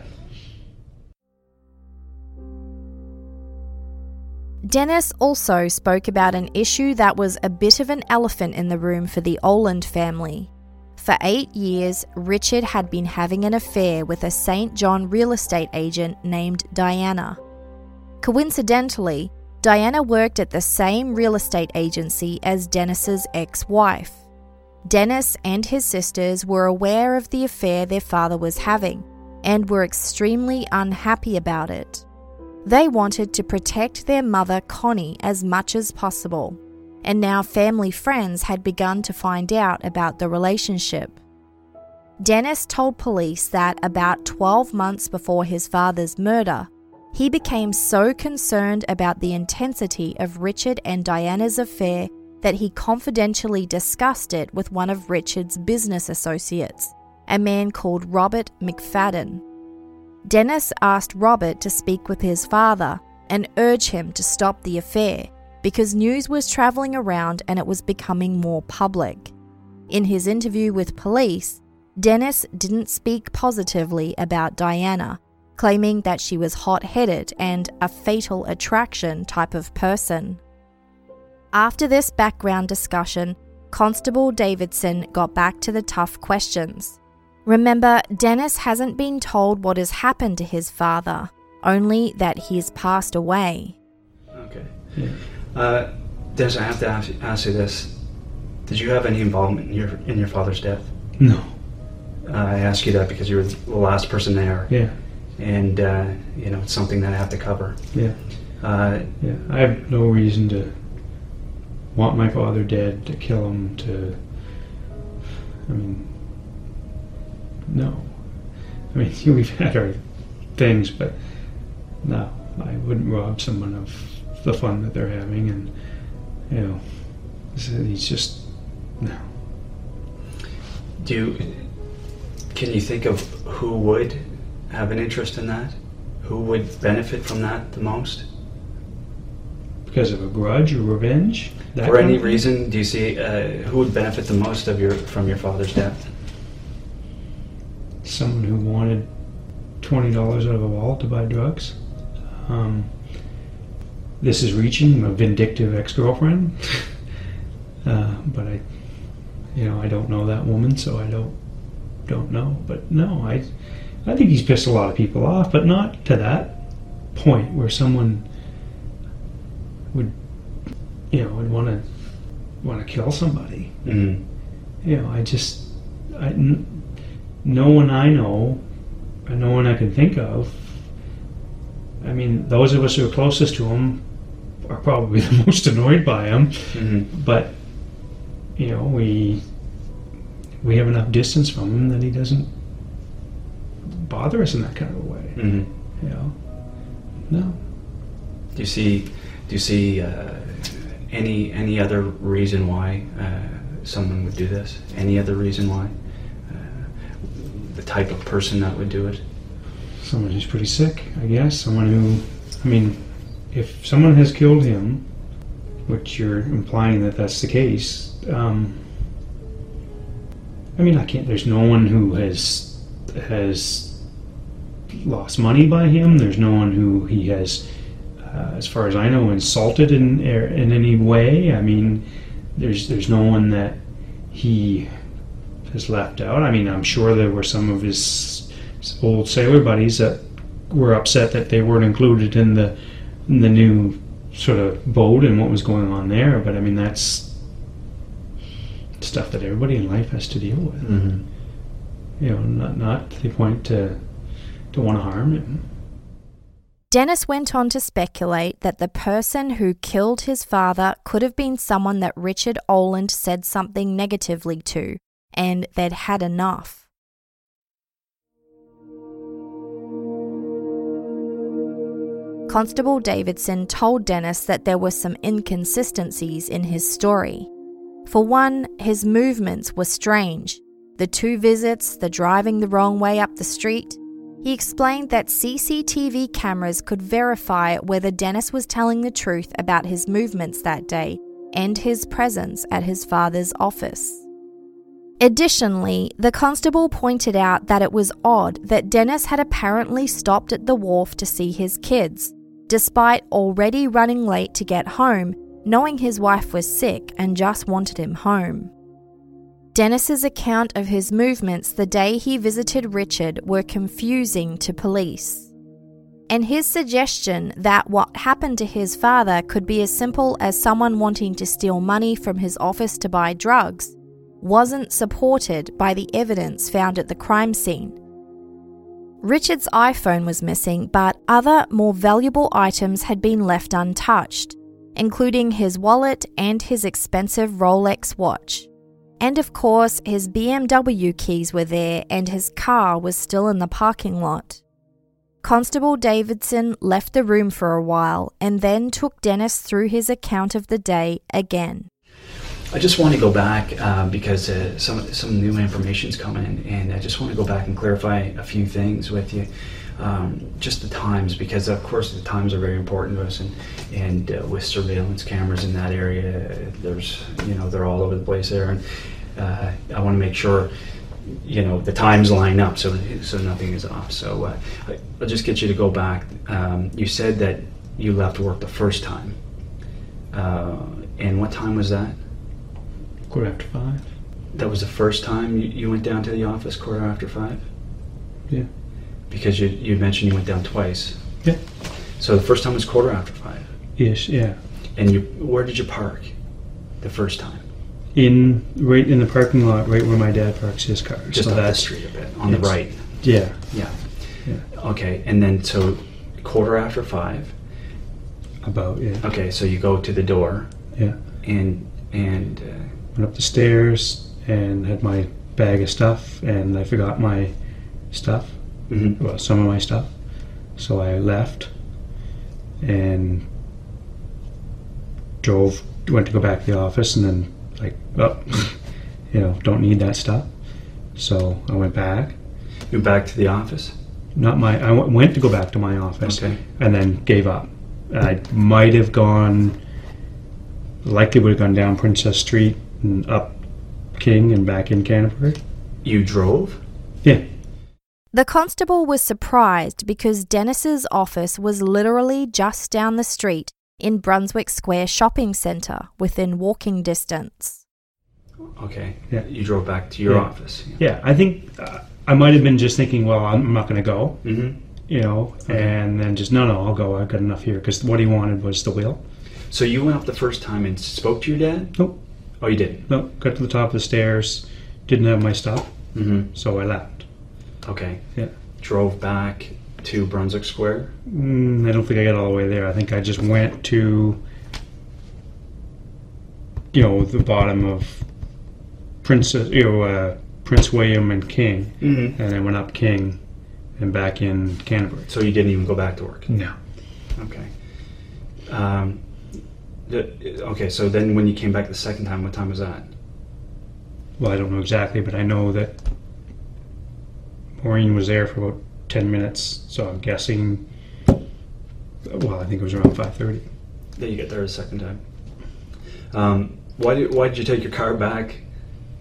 Dennis also spoke about an issue that was a bit of an elephant in the room for the Oland family. For eight years, Richard had been having an affair with a Saint John real estate agent named Diana. Coincidentally, Diana worked at the same real estate agency as Dennis's ex wife. Dennis and his sisters were aware of the affair their father was having and were extremely unhappy about it. They wanted to protect their mother, Connie, as much as possible, and now family friends had begun to find out about the relationship. Dennis told police that about 12 months before his father's murder, he became so concerned about the intensity of Richard and Diana's affair that he confidentially discussed it with one of Richard's business associates, a man called Robert McFadden. Dennis asked Robert to speak with his father and urge him to stop the affair because news was travelling around and it was becoming more public. In his interview with police, Dennis didn't speak positively about Diana, claiming that she was hot headed and a fatal attraction type of person. After this background discussion, Constable Davidson got back to the tough questions. Remember, Dennis hasn't been told what has happened to his father, only that he has passed away. Okay. yeah. Uh, Des, I have to ask, ask you this: Did you have any involvement in your in your father's death? No. Uh, I ask you that because you were the last person there, Yeah. and uh, you know it's something that I have to cover. Yeah. Uh, Yeah. I have no reason to want my father dead, to kill him, to. I mean, no. I mean, we've had our things, but no, I wouldn't rob someone of the fun that they're having, and you know, he's just no. do you, can you think of who would have an interest in that? Who would benefit from that the most? Because of a grudge or revenge. For any reason, do you see uh, who would benefit the most of your from your father's death? Someone who wanted twenty dollars out of a wall to buy drugs. Um, this is reaching a vindictive ex-girlfriend, uh, but I, you know, I don't know that woman, so I don't don't know. But no, I, I think he's pissed a lot of people off, but not to that point where someone would, you know, would want to want to kill somebody. Mm. You know, I just, I, n- no one I know, and no one I can think of. I mean, those of us who are closest to him are probably the most annoyed by him. hmm But you know, we we have enough distance from him that he doesn't bother us in that kind of a way. hmm You know, no. Do you see? Do you see uh, any any other reason why uh, someone would do this? Any other reason why? The type of person that would do it. someone who's pretty sick, I guess. Someone who, I mean, if someone has killed him, which you're implying that that's the case, um, I mean, I can't. There's no one who has has lost money by him. There's no one who he has, uh, as far as I know, insulted in in any way. I mean, there's there's no one that he has left out. I mean, I'm sure there were some of his old sailor buddies that were upset that they weren't included in the in the new sort of boat and what was going on there. But I mean, that's stuff that everybody in life has to deal with. Mm-hmm. You know, not not to the point to to want to harm him. Dennis went on to speculate that the person who killed his father could have been someone that Richard Oland said something negatively to, and they'd had enough. Constable Davidson told Dennis that there were some inconsistencies in his story. For one, his movements were strange. The two visits, the driving the wrong way up the street, he explained that CCTV cameras could verify whether Dennis was telling the truth about his movements that day and his presence at his father's office. Additionally, the constable pointed out that it was odd that Dennis had apparently stopped at the wharf to see his kids, despite already running late to get home, knowing his wife was sick and just wanted him home. Dennis's account of his movements the day he visited Richard were confusing to police. And his suggestion that what happened to his father could be as simple as someone wanting to steal money from his office to buy drugs wasn't supported by the evidence found at the crime scene. Richard's iPhone was missing, but other, more valuable items had been left untouched, including his wallet and his expensive Rolex watch. And of course, his BMW keys were there and his car was still in the parking lot. Constable Davidson left the room for a while and then took Dennis through his account of the day again. I just want to go back uh, because uh, some some new information's coming in, and I just want to go back and clarify a few things with you. Um, just the times, because of course the times are very important to us, and and uh, with surveillance cameras in that area, there's you know they're all over the place there, and uh, I want to make sure you know the times line up so so nothing is off. So uh, I'll just get you to go back. Um, you said that you left work the first time, uh, and what time was that? Quarter after five. That was the first time you, you went down to the office, quarter after five? Yeah. Because you, you mentioned you went down twice. Yeah. So the first time was quarter after five. Yes, yeah. And you, where did you park the first time? In right in the parking lot, right where my dad parks his car. Just so the street a bit, on the right. Yeah. Yeah. Yeah. Okay, and then so quarter after five. About yeah. Okay, so you go to the door Yeah. and and uh, Went up the stairs and had my bag of stuff, and I forgot my stuff. Mhm. Well, some of my stuff. So I left and drove. Went to go back to the office, and then like, oh, you know, don't need that stuff. So I went back. you went back to the office. Not my. I w- went to go back to my office, Okay. and then gave up. I might have gone. Likely would have gone down Princess Street and up King and back in Canterbury. You drove. Yeah. The constable was surprised because Dennis's office was literally just down the street in Brunswick Square Shopping Centre within walking distance. Okay. Yeah. You drove back to your Yeah. office. Yeah, I think uh, I might have been just thinking, well, I'm not going to go, Mm-hmm. you know, and then just no, no, I'll go. I've got enough here because what he wanted was the wheel. So you went up the first time and spoke to your dad. Nope, Oh, you did. no, got to the top of the stairs, didn't have my stuff, Mm-hmm. so I left. Okay. Yeah. Drove back to Brunswick Square. Mm, I don't think I got all the way there. I think I just went to, you know, the bottom of Princess, you know, uh, Prince William and King, Mm-hmm. and then went up King and back in Canterbury. So you didn't even go back to work. No. Okay. Um, okay. So then, when you came back the second time, what time was that? Well, I don't know exactly, but I know that Maureen was there for about ten minutes, so I'm guessing. Well, I think it was around five thirty. That you get there the second time. Um, why did Why did you take your car back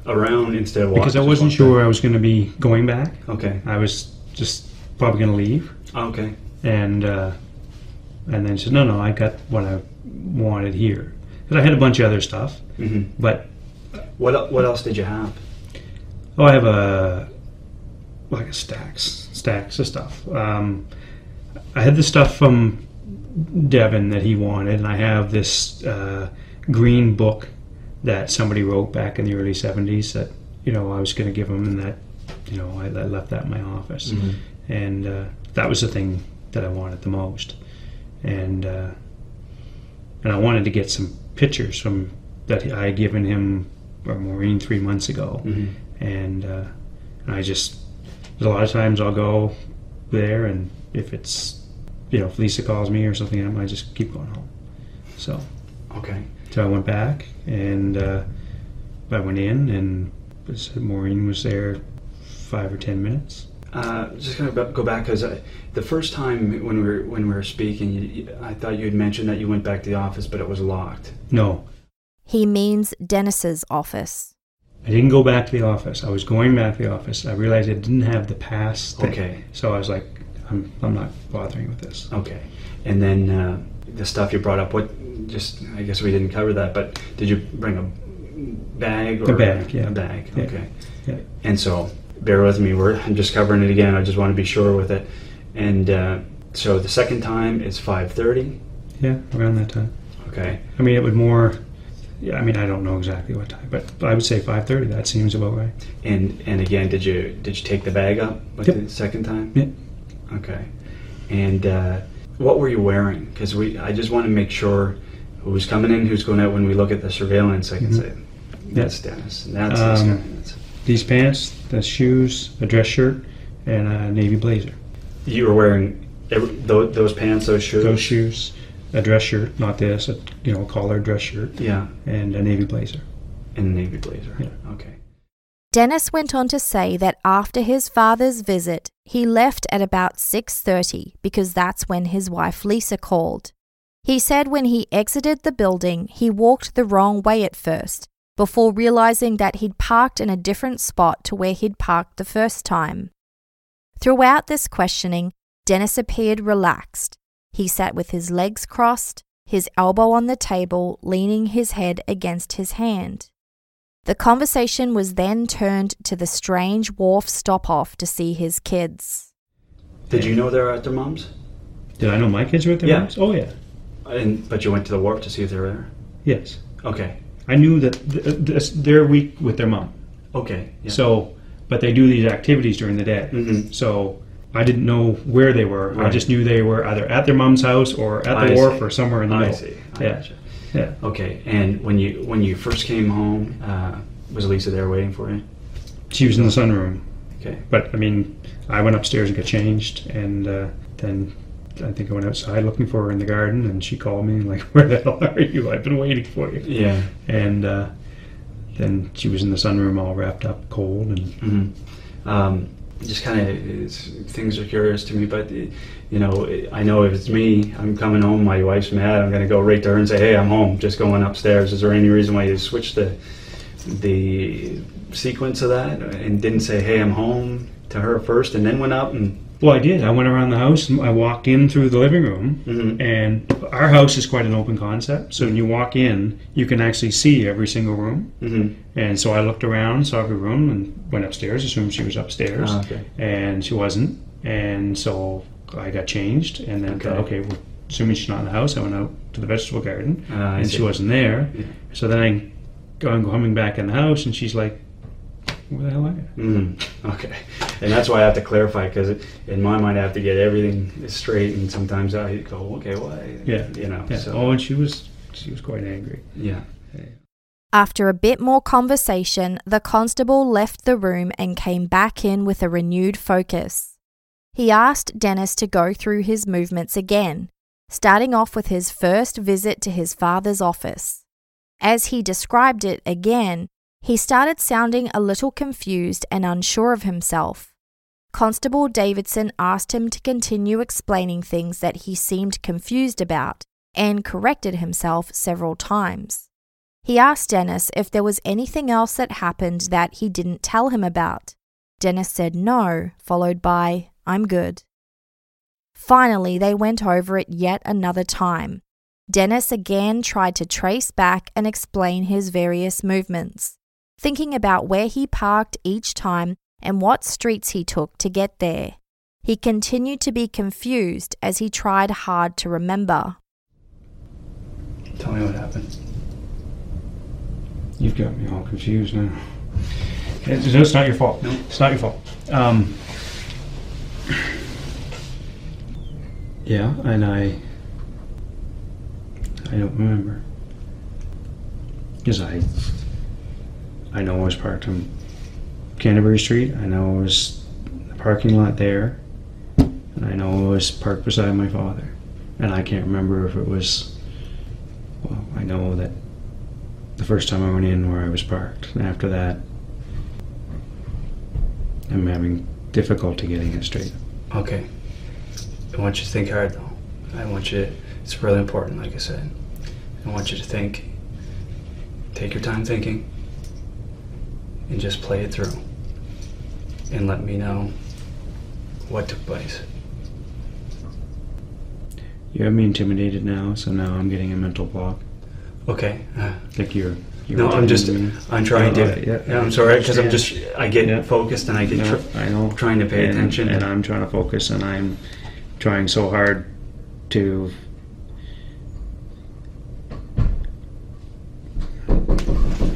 around instead of walking? Because I wasn't sure I was going to be going back. Okay. I was just probably going to leave, Okay. and uh, and then she said, "No, no, I got what I wanted here." Because I had a bunch of other stuff, Mm-hmm. but What What else did you have? Oh, I have a like a stacks stacks of stuff. Um, I had the stuff from Devin that he wanted, and I have this uh, green book that somebody wrote back in the early '70s that you know I was going to give him, and that you know I, I left that in my office, Mhm. and uh, that was the thing that I wanted the most. and uh, and I wanted to get some pictures from that I had given him or Maureen three months ago, Mhm. and uh, and I just a lot of times I'll go there, and if it's you know if Lisa calls me or something, I might just keep going home. So Okay. so I went back and uh, I went in and Maureen was there five or ten minutes. Uh, just gonna go- go back because the first time when we were when we were speaking, you, you, I thought you had mentioned that you went back to the office, but it was locked. No, He means Dennis's office. I didn't go back to the office. I was going back to the office. I realized I didn't have the pass. Thing. Okay. So I was like, I'm, I'm not bothering with this. Okay. And then uh, the stuff you brought up. What? Just I guess we didn't cover that, but did you bring a bag or A bag, yeah. A bag. Yeah. Okay. Yeah. And so, bear with me. We're I'm just covering it again. I just want to be sure with it. And uh, so the second time is 5:30. Yeah, around that time. Okay. I mean, it would more. Yeah, I mean, I don't know exactly what time, but I would say 5:30. That seems about right. And and again, did you did you take the bag up with Yep. the second time? Yep. Okay. And uh, what were you wearing? Because we I just want to make sure who's coming in, who's going out. When we look at the surveillance, I can Mhm. say that's Dennis. And that's this Um, guy. These pants, the shoes, a dress shirt, and a navy blazer. you were wearing every, those, those pants, those shoes. Those shoes, a dress shirt, not this, a you know, a collared dress shirt, Yeah. and a navy blazer. And a navy blazer. Yeah. Okay. Dennis went on to say that after his father's visit, he left at about 6:30 because that's when his wife Lisa called. He said when he exited the building, he walked the wrong way at first before realizing that he'd parked in a different spot to where he'd parked the first time. Throughout this questioning, Dennis appeared relaxed. He sat with his legs crossed, his elbow on the table, leaning his head against his hand. The conversation was then turned to the strange wharf stop off to see his kids. Did you know they were at their mom's? Did I know my kids were at their Yeah. mom's? Oh yeah, And but you went to the wharf to see if they were there. yes. Okay. I knew that th- th- they're week with their mom. Okay. Yeah. So, but they do these activities during the day. Mhm. So I didn't know where they were. I just knew they were either at their mom's house or at the I wharf see. or somewhere in the I middle. see. I yeah. gotcha. Yeah. Okay. And when you when you first came home, uh, was Lisa there waiting for you? She was in the sunroom. Okay. But I mean, I went upstairs and got changed, and uh, then I think I went outside looking for her in the garden, and she called me like, "Where the hell are you? I've been waiting for you." Yeah. And uh, then she was in the sunroom, all wrapped up, cold, and hmm Um, just kind of things are curious to me, but you know, I know if it's me, I'm coming home, my wife's mad, I'm going to go right to her and say, "Hey, I'm home." Just going upstairs. Is there any reason why you switched the the sequence of that and didn't say, "Hey, I'm home" to her first, and then went up and? Well, I did. I went around the house. And I walked in through the living room, Mhm. and our house is quite an open concept. So when you walk in, you can actually see every single room. hmm And so I looked around, saw every room, and went upstairs, assumed she was upstairs. Ah, okay. And she wasn't. And so I got changed, and then thought, Okay. okay, well, assuming she's not in the house, I went out to the vegetable garden, I and she wasn't there. Yeah. So then I go I'm coming back in the house, and she's like, "Where the hell are you?" Mm, okay, and that's why I have to clarify because in my mind I have to get everything straight, and sometimes I go, okay, why? Yeah. you know. Yeah. So, Oh, and she was she was quite angry. yeah. After a bit more conversation, the constable left the room and came back in with a renewed focus. He asked Dennis to go through his movements again, starting off with his first visit to his father's office. As he described it again, he started sounding a little confused and unsure of himself. Constable Davidson asked him to continue explaining things that he seemed confused about and corrected himself several times. He asked Dennis if there was anything else that happened that he didn't tell him about. Dennis said no, followed by, I'm good. Finally, they went over it yet another time. Dennis again tried to trace back and explain his various movements, thinking about where he parked each time and what streets he took to get there. He continued to be confused as he tried hard to remember. Tell me what happened. You've got me all confused now. It's, it's not your fault. No. It's not your fault. Um, yeah, and I I don't remember. Because I, I know I was parked on Canterbury Street. I know I was the parking lot there. And I know I was parked beside my father. And I can't remember if it was, well, I know that the first time I went in where I was parked. And after that, I'm having difficulty getting it straight. Okay. I want you to think hard, though. I want you. It's really important, like I said. I want you to think. Take your time thinking, and just play it through, and let me know what took place. You have me intimidated now, so now I'm getting a mental block. Okay. Uh, Like you're. you're no, I'm just. me. I'm trying Yeah, to. yeah, Yeah, I'm sorry because I'm just. I get Yeah. focused and I get. No, tr- I know. trying to pay and, attention. and I'm trying to focus, and I'm trying so hard to.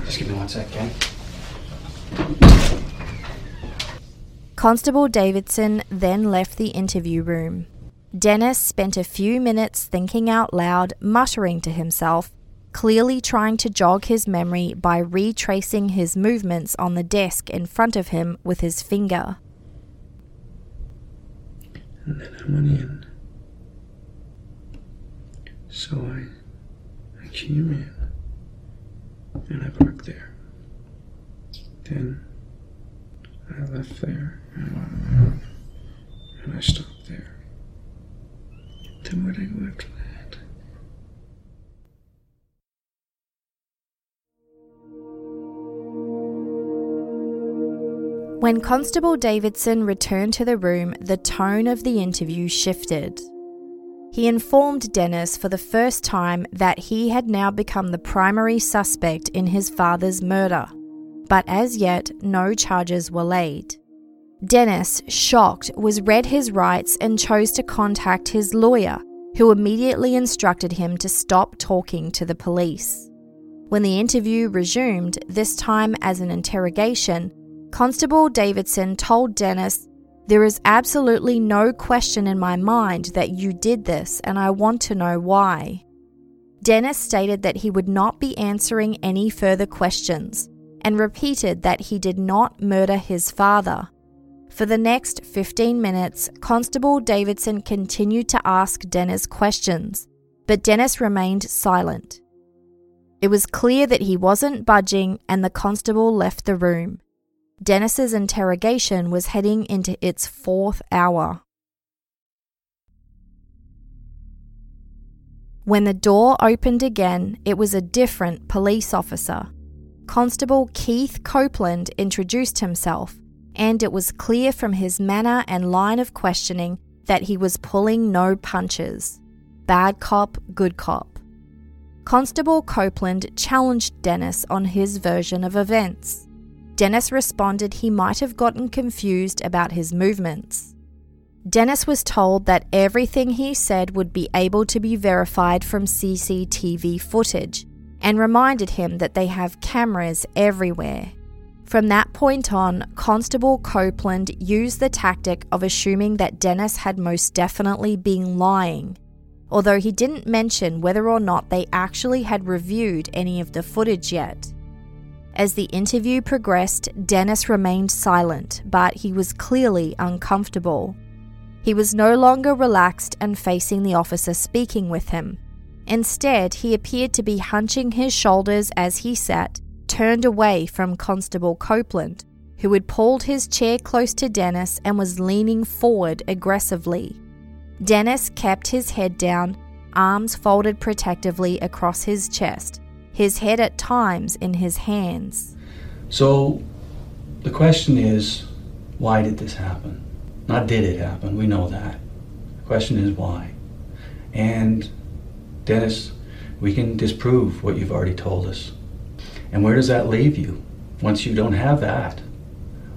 Just give me one sec, okay? Constable Davidson then left the interview room. Dennis spent a few minutes thinking out loud, muttering to himself, clearly trying to jog his memory by retracing his movements on the desk in front of him with his finger. And then I went in. So I, I came in, and I parked there. Then I left there, and, and I stopped there. Then where'd I go after that? When Constable Davidson returned to the room, the tone of the interview shifted. He informed Dennis for the first time that he had now become the primary suspect in his father's murder, but as yet no charges were laid. Dennis, shocked, was read his rights and chose to contact his lawyer, who immediately instructed him to stop talking to the police. When the interview resumed, this time as an interrogation, Constable Davidson told Dennis, There is absolutely no question in my mind that you did this, and I want to know why. Dennis stated that he would not be answering any further questions and repeated that he did not murder his father. For the next 15 minutes, Constable Davidson continued to ask Dennis questions, but Dennis remained silent. It was clear that he wasn't budging, and the constable left the room. Dennis's interrogation was heading into its fourth hour. When the door opened again, it was a different police officer. Constable Keith Copeland introduced himself, and it was clear from his manner and line of questioning that he was pulling no punches. Bad cop, good cop. Constable Copeland challenged Dennis on his version of events. Dennis responded he might have gotten confused about his movements. Dennis was told that everything he said would be able to be verified from CCTV footage and reminded him that they have cameras everywhere. From that point on, Constable Copeland used the tactic of assuming that Dennis had most definitely been lying, although he didn't mention whether or not they actually had reviewed any of the footage yet. As the interview progressed, Dennis remained silent, but he was clearly uncomfortable. He was no longer relaxed and facing the officer speaking with him. Instead, he appeared to be hunching his shoulders as he sat, turned away from Constable Copeland, who had pulled his chair close to Dennis and was leaning forward aggressively. Dennis kept his head down, arms folded protectively across his chest, his head at times in his hands. So, the question is, why did this happen? Not did it happen, we know that. The question is why. And, Dennis, we can disprove what you've already told us. And where does that leave you once you don't have that?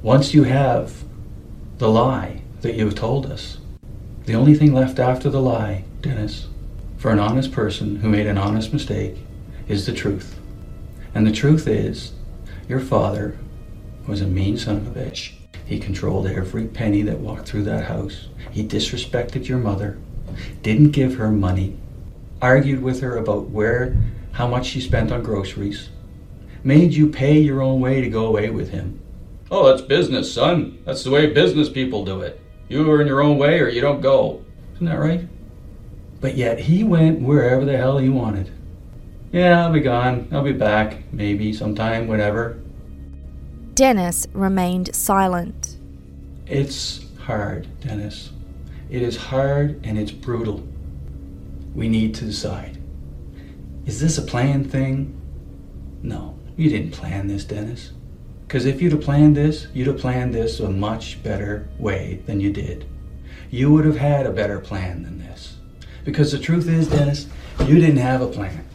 Once you have the lie that you've told us, the only thing left after the lie, Dennis, for an honest person who made an honest mistake, is the truth. And the truth is, your father was a mean son of a bitch. He controlled every penny that walked through that house. He disrespected your mother, didn't give her money, argued with her about where, how much she spent on groceries, made you pay your own way to go away with him. Oh, that's business, son. That's the way business people do it. You earn your own way or you don't go. Isn't that right? But yet he went wherever the hell he wanted. Yeah, I'll be gone. I'll be back. Maybe sometime, whenever. Dennis remained silent. It's hard, Dennis. It is hard and it's brutal. We need to decide. Is this a planned thing? No, you didn't plan this, Dennis. Because if you'd have planned this, you'd have planned this a much better way than you did. You would have had a better plan than this. Because the truth is, Dennis, you didn't have a plan.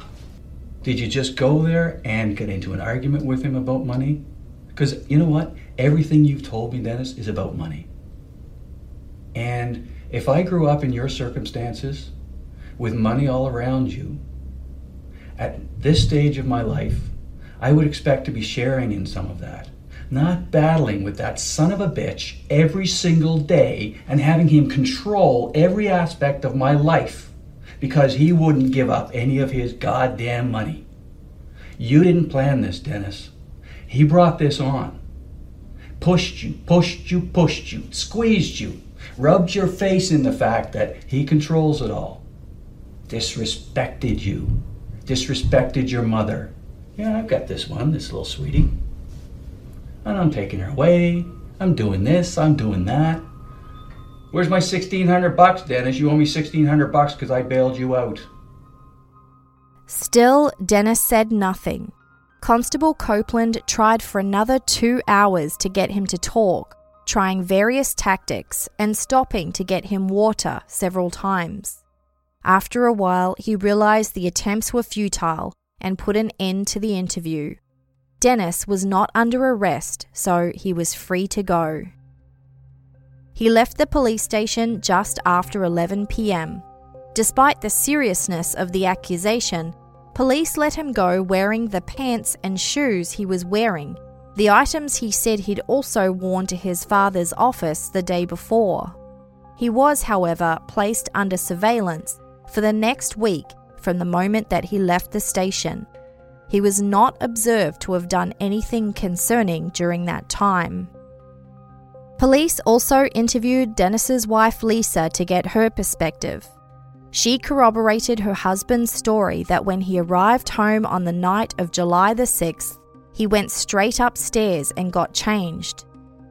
Did you just go there and get into an argument with him about money? Because you know what? Everything you've told me, Dennis, is about money. And if I grew up in your circumstances with money all around you, at this stage of my life, I would expect to be sharing in some of that. Not battling with that son of a bitch every single day and having him control every aspect of my life because he wouldn't give up any of his goddamn money. You didn't plan this, Dennis. He brought this on. Pushed you, pushed you, pushed you, squeezed you, rubbed your face in the fact that he controls it all. Disrespected you, disrespected your mother. Yeah, I've got this one, this little sweetie. And I'm taking her away. I'm doing this, I'm doing that. Where's my 1600 bucks, Dennis? You owe me 1600 bucks because I bailed you out. Still, Dennis said nothing. Constable Copeland tried for another two hours to get him to talk, trying various tactics and stopping to get him water several times. After a while, he realized the attempts were futile and put an end to the interview. Dennis was not under arrest, so he was free to go. He left the police station just after 11 pm. Despite the seriousness of the accusation, police let him go wearing the pants and shoes he was wearing, the items he said he'd also worn to his father's office the day before. He was, however, placed under surveillance for the next week from the moment that he left the station. He was not observed to have done anything concerning during that time. Police also interviewed Dennis's wife Lisa to get her perspective. She corroborated her husband's story that when he arrived home on the night of July the 6th, he went straight upstairs and got changed.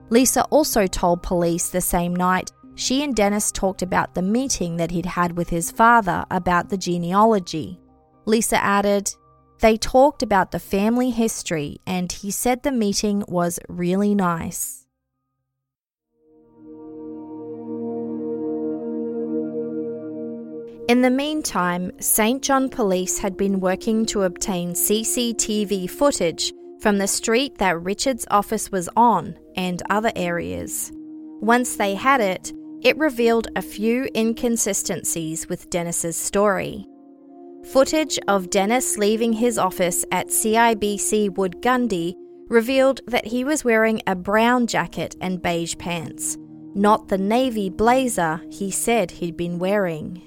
Lisa also told police the same night she and Dennis talked about the meeting that he'd had with his father about the genealogy. Lisa added, They talked about the family history, and he said the meeting was really nice. In the meantime, Saint John Police had been working to obtain CCTV footage from the street that Richard's office was on and other areas. Once they had it, it revealed a few inconsistencies with Dennis's story. Footage of Dennis leaving his office at CIBC Wood Gundy revealed that he was wearing a brown jacket and beige pants, not the navy blazer he said he'd been wearing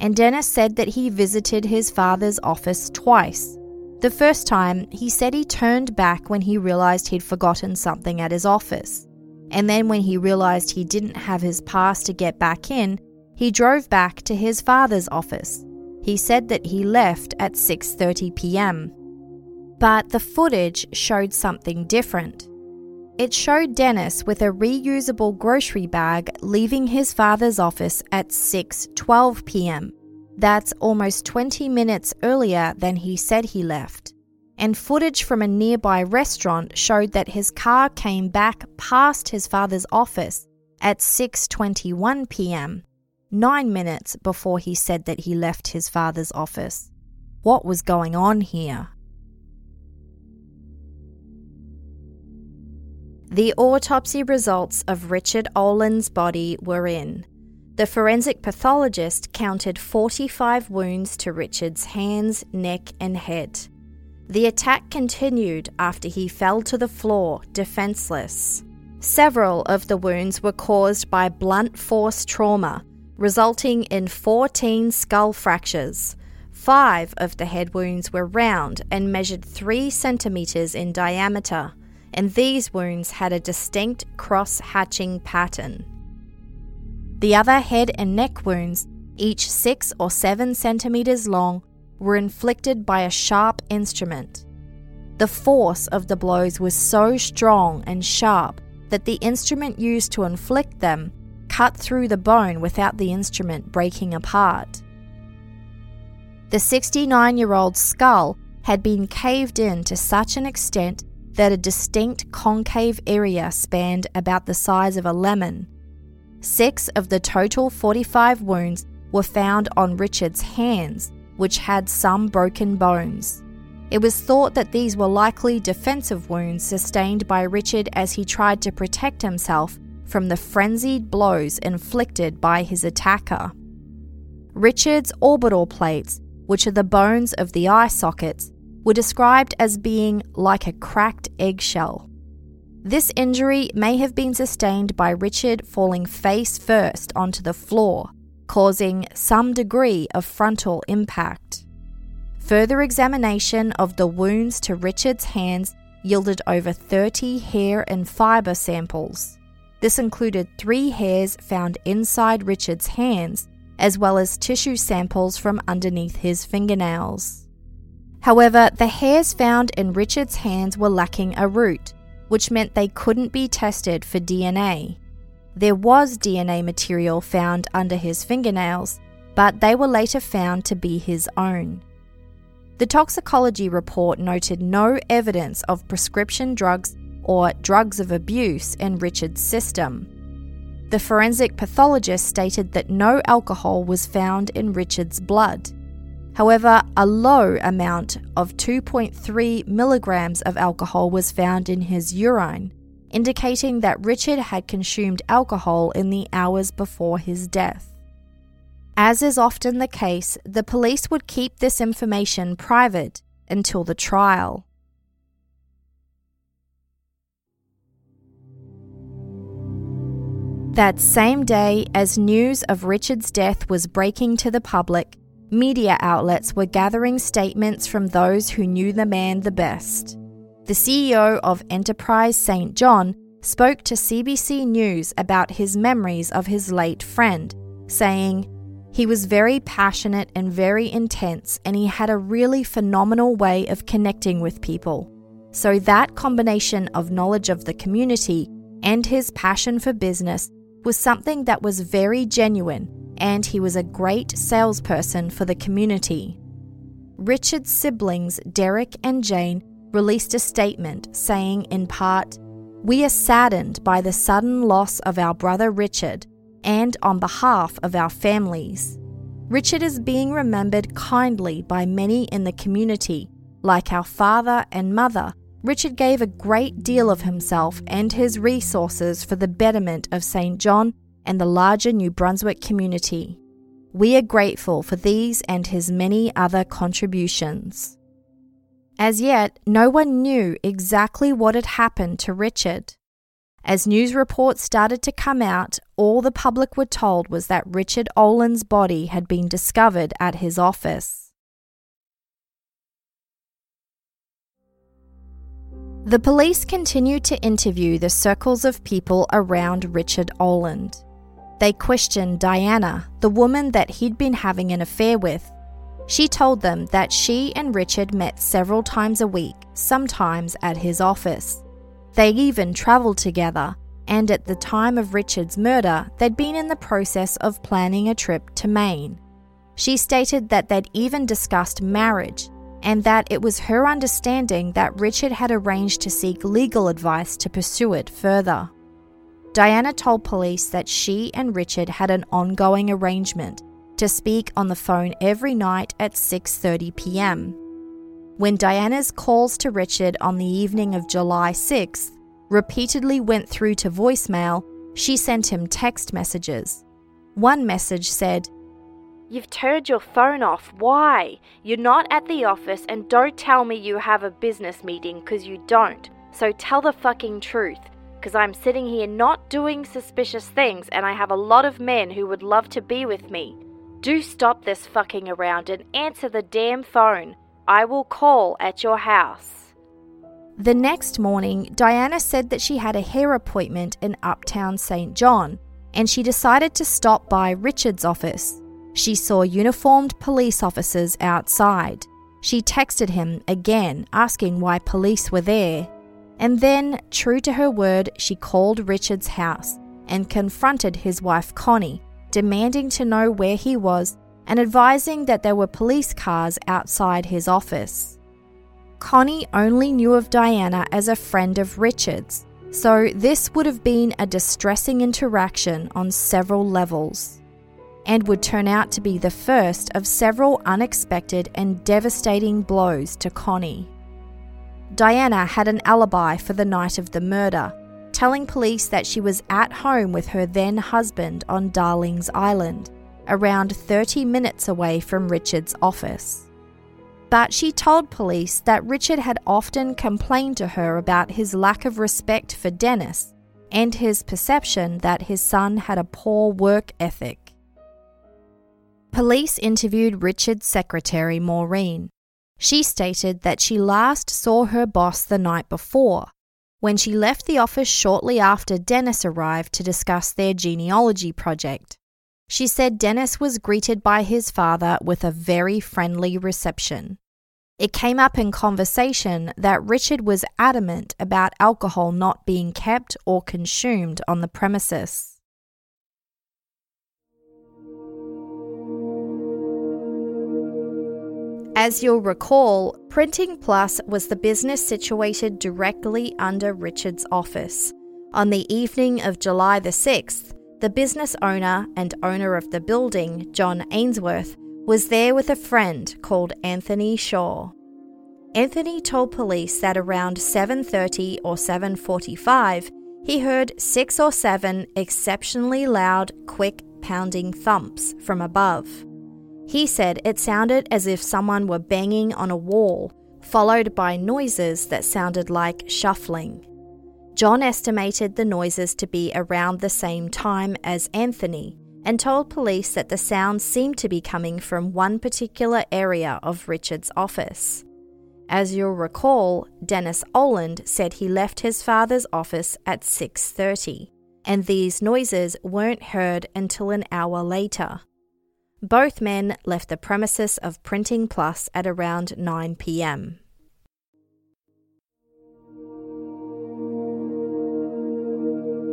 and Dennis said that he visited his father's office twice. The first time, he said he turned back when he realized he'd forgotten something at his office. And then when he realized he didn't have his pass to get back in, he drove back to his father's office. He said that he left at 6:30 p.m. But the footage showed something different. It showed Dennis with a reusable grocery bag leaving his father's office at 6:12 p.m. That's almost 20 minutes earlier than he said he left. And footage from a nearby restaurant showed that his car came back past his father's office at 6:21 p.m., 9 minutes before he said that he left his father's office. What was going on here? The autopsy results of Richard Oland's body were in. The forensic pathologist counted 45 wounds to Richard's hands, neck, and head. The attack continued after he fell to the floor, defenseless. Several of the wounds were caused by blunt force trauma, resulting in 14 skull fractures, Five of the head wounds were round and measured 3 centimetres in diameter, and these wounds had a distinct cross hatching pattern. The other head and neck wounds, each 6 or 7 centimetres long, were inflicted by a sharp instrument. The force of the blows was so strong and sharp that the instrument used to inflict them cut through the bone without the instrument breaking apart. The 69 year old skull had been caved in to such an extent that a distinct concave area spanned about the size of a lemon. Six of the total 45 wounds were found on Richard's hands, which had some broken bones. It was thought that these were likely defensive wounds sustained by Richard as he tried to protect himself from the frenzied blows inflicted by his attacker. Richard's orbital plates which are the bones of the eye sockets, were described as being like a cracked eggshell. This injury may have been sustained by Richard falling face first onto the floor, causing some degree of frontal impact. Further examination of the wounds to Richard's hands yielded over 30 hair and fibre samples. This included three hairs found inside Richard's hands as well as tissue samples from underneath his fingernails. However, the hairs found in Richard's hands were lacking a root, which meant they couldn't be tested for DNA. There was DNA material found under his fingernails, but they were later found to be his own. The toxicology report noted no evidence of prescription drugs or drugs of abuse in Richard's system. The forensic pathologist stated that no alcohol was found in Richard's blood. However, a low amount of 2.3 milligrams of alcohol was found in his urine, indicating that Richard had consumed alcohol in the hours before his death. As is often the case, the police would keep this information private until the trial. That same day, as news of Richard's death was breaking to the public, media outlets were gathering statements from those who knew the man the best. The CEO of Enterprise Saint John spoke to CBC News about his memories of his late friend, saying, He was very passionate and very intense, and he had a really phenomenal way of connecting with people. So, that combination of knowledge of the community and his passion for business was something that was very genuine, and he was a great salesperson for the community. Richard's siblings, Derek and Jane, released a statement saying, in part, We are saddened by the sudden loss of our brother Richard, and on behalf of our families. Richard is being remembered kindly by many in the community, like our father and mother, Richard gave a great deal of himself and his resources for the betterment of Saint John and the larger New Brunswick community. We are grateful for these and his many other contributions. As yet, no one knew exactly what had happened to Richard. As news reports started to come out, all the public were told was that Richard Oland's body had been discovered at his office. The police continued to interview the circles of people around Richard Oland. They questioned Diana, the woman that he'd been having an affair with. She told them that she and Richard met several times a week, sometimes at his office. They even travelled together, and at the time of Richard's murder, they'd been in the process of planning a trip to Maine. She stated that they'd even discussed marriage and that it was her understanding that Richard had arranged to seek legal advice to pursue it further. Diana told police that she and Richard had an ongoing arrangement to speak on the phone every night at 6:30 p.m. When Diana's calls to Richard on the evening of July 6th repeatedly went through to voicemail, she sent him text messages. One message said, You've turned your phone off. Why? You're not at the office and don't tell me you have a business meeting because you don't. So tell the fucking truth. Because I'm sitting here not doing suspicious things and I have a lot of men who would love to be with me. Do stop this fucking around and answer the damn phone. I will call at your house. The next morning, Diana said that she had a hair appointment in Uptown Saint John and she decided to stop by Richard's office. She saw uniformed police officers outside. She texted him again, asking why police were there. And then, true to her word, she called Richard's house and confronted his wife Connie, demanding to know where he was and advising that there were police cars outside his office. Connie only knew of Diana as a friend of Richard's, so this would have been a distressing interaction on several levels and would turn out to be the first of several unexpected and devastating blows to Connie. Diana had an alibi for the night of the murder, telling police that she was at home with her then husband on Darling's Island, around 30 minutes away from Richard's office. But she told police that Richard had often complained to her about his lack of respect for Dennis and his perception that his son had a poor work ethic. Police interviewed Richard's secretary, Maureen. She stated that she last saw her boss the night before, when she left the office shortly after Dennis arrived to discuss their genealogy project. She said Dennis was greeted by his father with a very friendly reception. It came up in conversation that Richard was adamant about alcohol not being kept or consumed on the premises. As you'll recall, Printing Plus was the business situated directly under Richard's office. On the evening of July the 6th, the business owner and owner of the building, John Ainsworth, was there with a friend called Anthony Shaw. Anthony told police that around 7:30 or 7:45, he heard 6 or 7 exceptionally loud, quick pounding thumps from above. He said it sounded as if someone were banging on a wall, followed by noises that sounded like shuffling. John estimated the noises to be around the same time as Anthony and told police that the sounds seemed to be coming from one particular area of Richard's office. As you'll recall, Dennis Oland said he left his father's office at 6:30, and these noises weren't heard until an hour later. Both men left the premises of Printing Plus at around 9 p.m.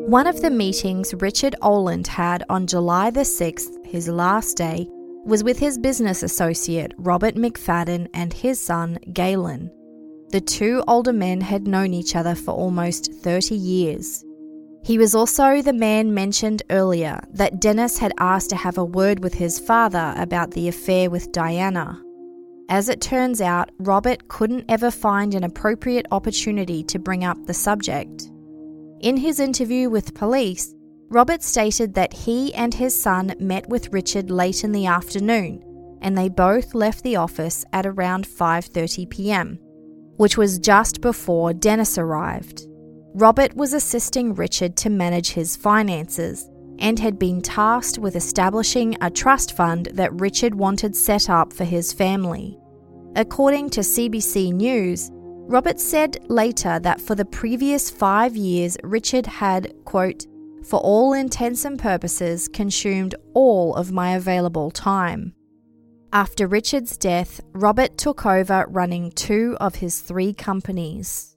One of the meetings Richard Oland had on July the 6th, his last day, was with his business associate Robert McFadden and his son Galen. The two older men had known each other for almost 30 years. He was also the man mentioned earlier that Dennis had asked to have a word with his father about the affair with Diana. As it turns out, Robert couldn't ever find an appropriate opportunity to bring up the subject. In his interview with police, Robert stated that he and his son met with Richard late in the afternoon and they both left the office at around 5:30 p.m., which was just before Dennis arrived. Robert was assisting Richard to manage his finances and had been tasked with establishing a trust fund that Richard wanted set up for his family. According to CBC News, Robert said later that for the previous five years, Richard had, quote, for all intents and purposes, consumed all of my available time. After Richard's death, Robert took over running two of his three companies.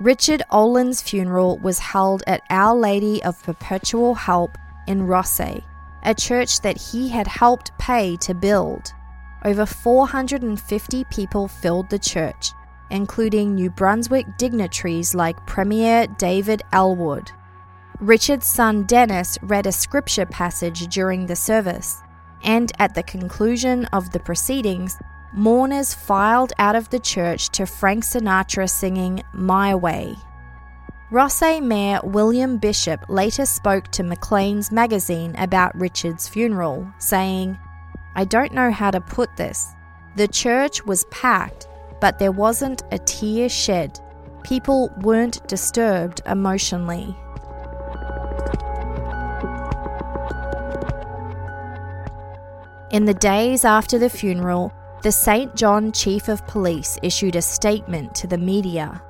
Richard Oland's funeral was held at Our Lady of Perpetual Help in Rothesay, a church that he had helped pay to build. Over 450 people filled the church, including New Brunswick dignitaries like Premier David Alward. Richard's son Dennis read a scripture passage during the service, and at the conclusion of the proceedings, mourners filed out of the church to Frank Sinatra singing My Way. Rothesay Mayor William Bishop later spoke to Maclean's magazine about Richard's funeral, saying, I don't know how to put this. The church was packed, but there wasn't a tear shed. People weren't disturbed emotionally. In the days after the funeral, the Saint John Chief of Police issued a statement to the media.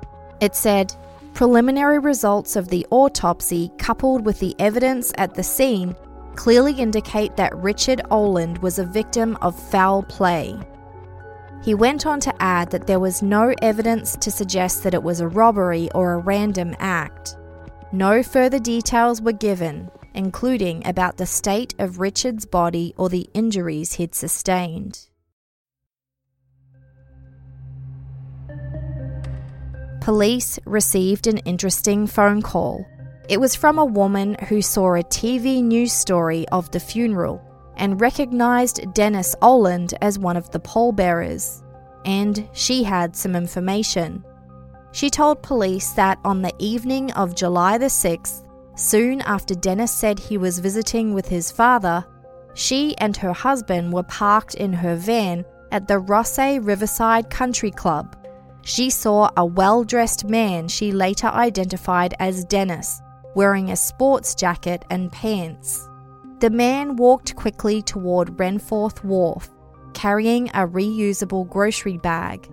It said, Preliminary results of the autopsy, coupled with the evidence at the scene, clearly indicate that Richard Oland was a victim of foul play. He went on to add that there was no evidence to suggest that it was a robbery or a random act. No further details were given, including about the state of Richard's body or the injuries he'd sustained. Police received an interesting phone call. It was from a woman who saw a TV news story of the funeral and recognized Dennis Oland as one of the pallbearers, and she had some information. She told police that on the evening of July the 6th, soon after Dennis said he was visiting with his father, she and her husband were parked in her van at the Rothesay Riverside Country Club. She saw a well dressed man she later identified as Dennis, wearing a sports jacket and pants. The man walked quickly toward Renforth Wharf, carrying a reusable grocery bag.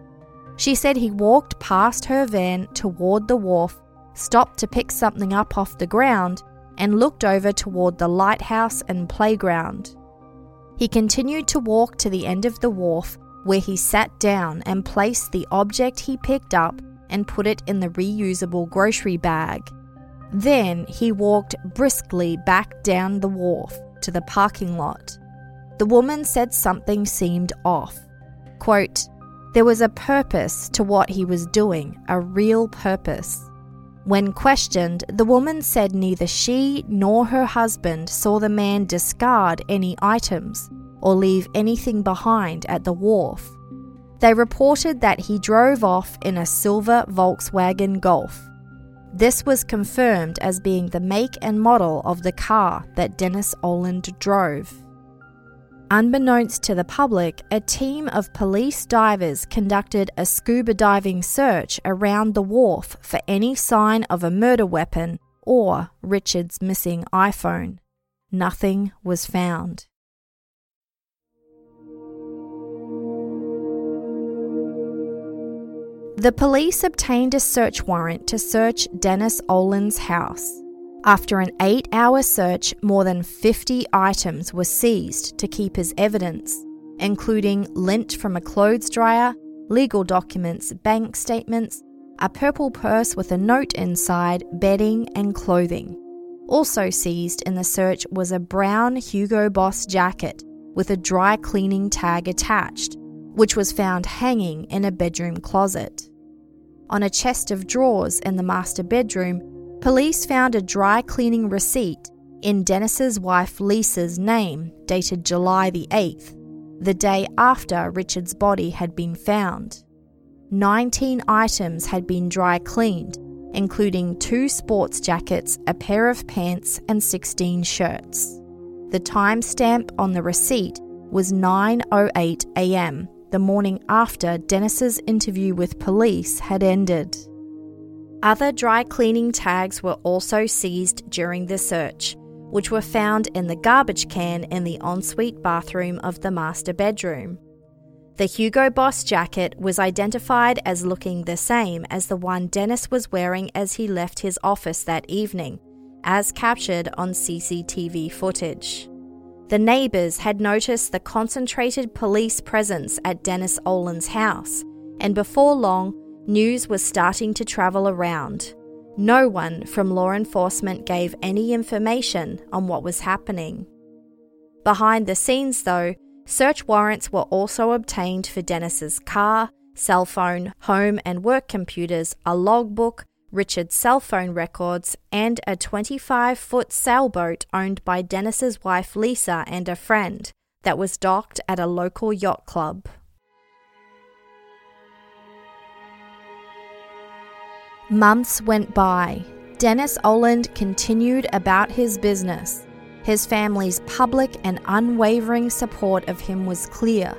She said he walked past her van toward the wharf, stopped to pick something up off the ground, and looked over toward the lighthouse and playground. He continued to walk to the end of the wharf, where he sat down and placed the object he picked up and put it in the reusable grocery bag. Then he walked briskly back down the wharf to the parking lot. The woman said something seemed off. Quote, there was a purpose to what he was doing, a real purpose. When questioned, the woman said neither she nor her husband saw the man discard any items or leave anything behind at the wharf. They reported that he drove off in a silver Volkswagen Golf. This was confirmed as being the make and model of the car that Dennis Oland drove. Unbeknownst to the public, a team of police divers conducted a scuba diving search around the wharf for any sign of a murder weapon or Richard's missing iPhone. Nothing was found. The police obtained a search warrant to search Dennis Oland's house. After an eight hour search, more than 50 items were seized to keep as evidence, including lint from a clothes dryer, legal documents, bank statements, a purple purse with a note inside, bedding, and clothing. Also seized in the search was a brown Hugo Boss jacket with a dry cleaning tag attached, which was found hanging in a bedroom closet. On a chest of drawers in the master bedroom, police found a dry cleaning receipt in Dennis's wife Lisa's name, dated July the 8th, the day after Richard's body had been found. 19 items had been dry cleaned, including two sports jackets, a pair of pants, and 16 shirts. The timestamp on the receipt was 9:08 a.m the morning after Dennis's interview with police had ended. Other dry cleaning tags were also seized during the search, which were found in the garbage can in the ensuite bathroom of the master bedroom. The Hugo Boss jacket was identified as looking the same as the one Dennis was wearing as he left his office that evening, as captured on CCTV footage. The neighbours had noticed the concentrated police presence at Dennis Oland's house, and before long, news was starting to travel around. No one from law enforcement gave any information on what was happening. Behind the scenes, though, search warrants were also obtained for Dennis's car, cell phone, home and work computers, a logbook, Richard's cell phone records, and a 25 foot sailboat owned by Dennis's wife Lisa and a friend that was docked at a local yacht club. Months went by. Dennis Oland continued about his business. His family's public and unwavering support of him was clear.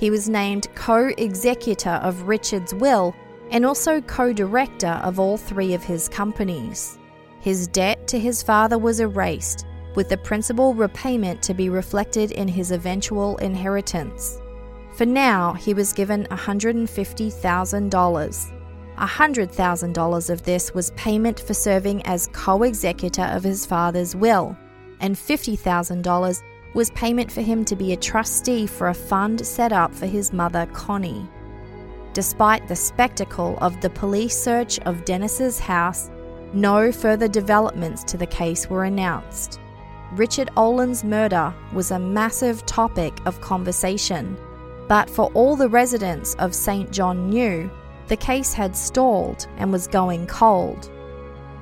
He was named co executor of Richard's will and also co director of all three of his companies. His debt to his father was erased, with the principal repayment to be reflected in his eventual inheritance. For now, he was given $150,000. $100,000 of this was payment for serving as co executor of his father's will, and $50,000 was payment for him to be a trustee for a fund set up for his mother, Connie. Despite the spectacle of the police search of Dennis's house, no further developments to the case were announced. Richard Oland's murder was a massive topic of conversation, but for all the residents of Saint John knew, the case had stalled and was going cold.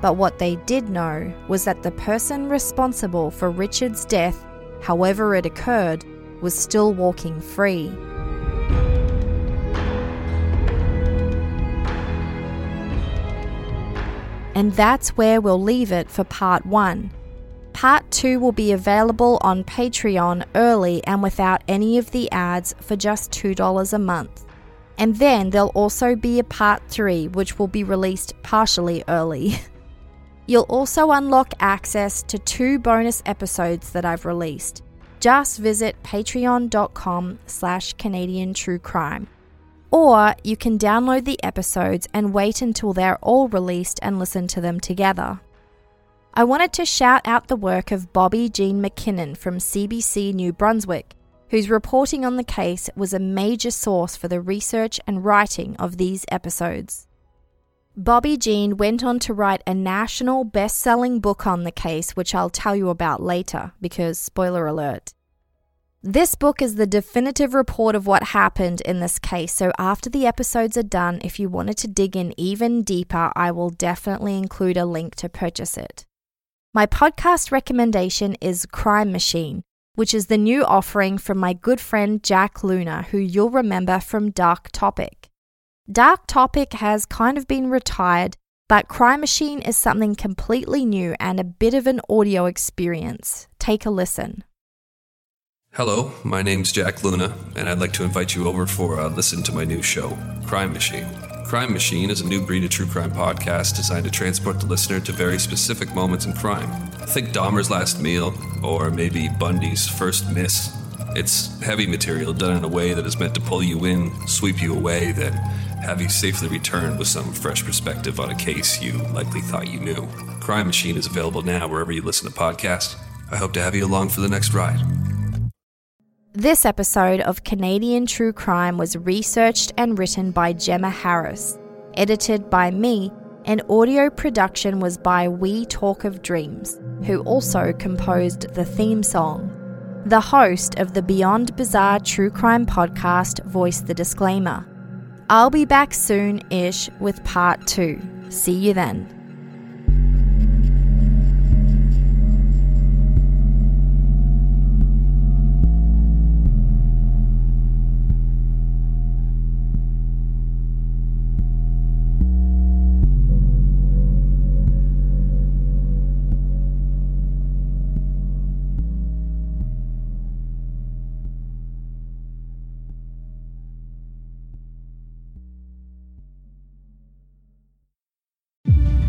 But what they did know was that the person responsible for Richard's death, however it occurred, was still walking free. And that's where we'll leave it for part one. Part 2 will be available on Patreon early and without any of the ads for just $2 a month. And then there'll also be a part 3 which will be released partially early. You'll also unlock access to two bonus episodes that I've released. Just visit patreon.com slash Canadian True Crime. Or you can download the episodes and wait until they're all released and listen to them together. I wanted to shout out the work of Bobbi-Jean MacKinnon from CBC New Brunswick, whose reporting on the case was a major source for the research and writing of these episodes. Bobby Jean went on to write a national best selling book on the case, which I'll tell you about later, because spoiler alert. This book is the definitive report of what happened in this case, so after the episodes are done, if you wanted to dig in even deeper, I will definitely include a link to purchase it. My podcast recommendation is Crime Machine, which is the new offering from my good friend Jack Luna, who you'll remember from Dark Topic. Dark Topic has kind of been retired, but Crime Machine is something completely new and a bit of an audio experience. Take a listen. Hello, my name's Jack Luna, and I'd like to invite you over for a listen to my new show, Crime Machine. Crime Machine is a new breed of true crime podcast designed to transport the listener to very specific moments in crime. Think Dahmer's last meal, or maybe Bundy's first miss. It's heavy material done in a way that is meant to pull you in, sweep you away, then have you safely return with some fresh perspective on a case you likely thought you knew. Crime Machine is available now wherever you listen to podcasts. I hope to have you along for the next ride. This episode of Canadian True Crime was researched and written by Gemma Harris, edited by me, and audio production was by We Talk of Dreams, who also composed the theme song. The host of the Beyond Bizarre True Crime podcast voiced the disclaimer. I'll be back soon ish with part two. See you then.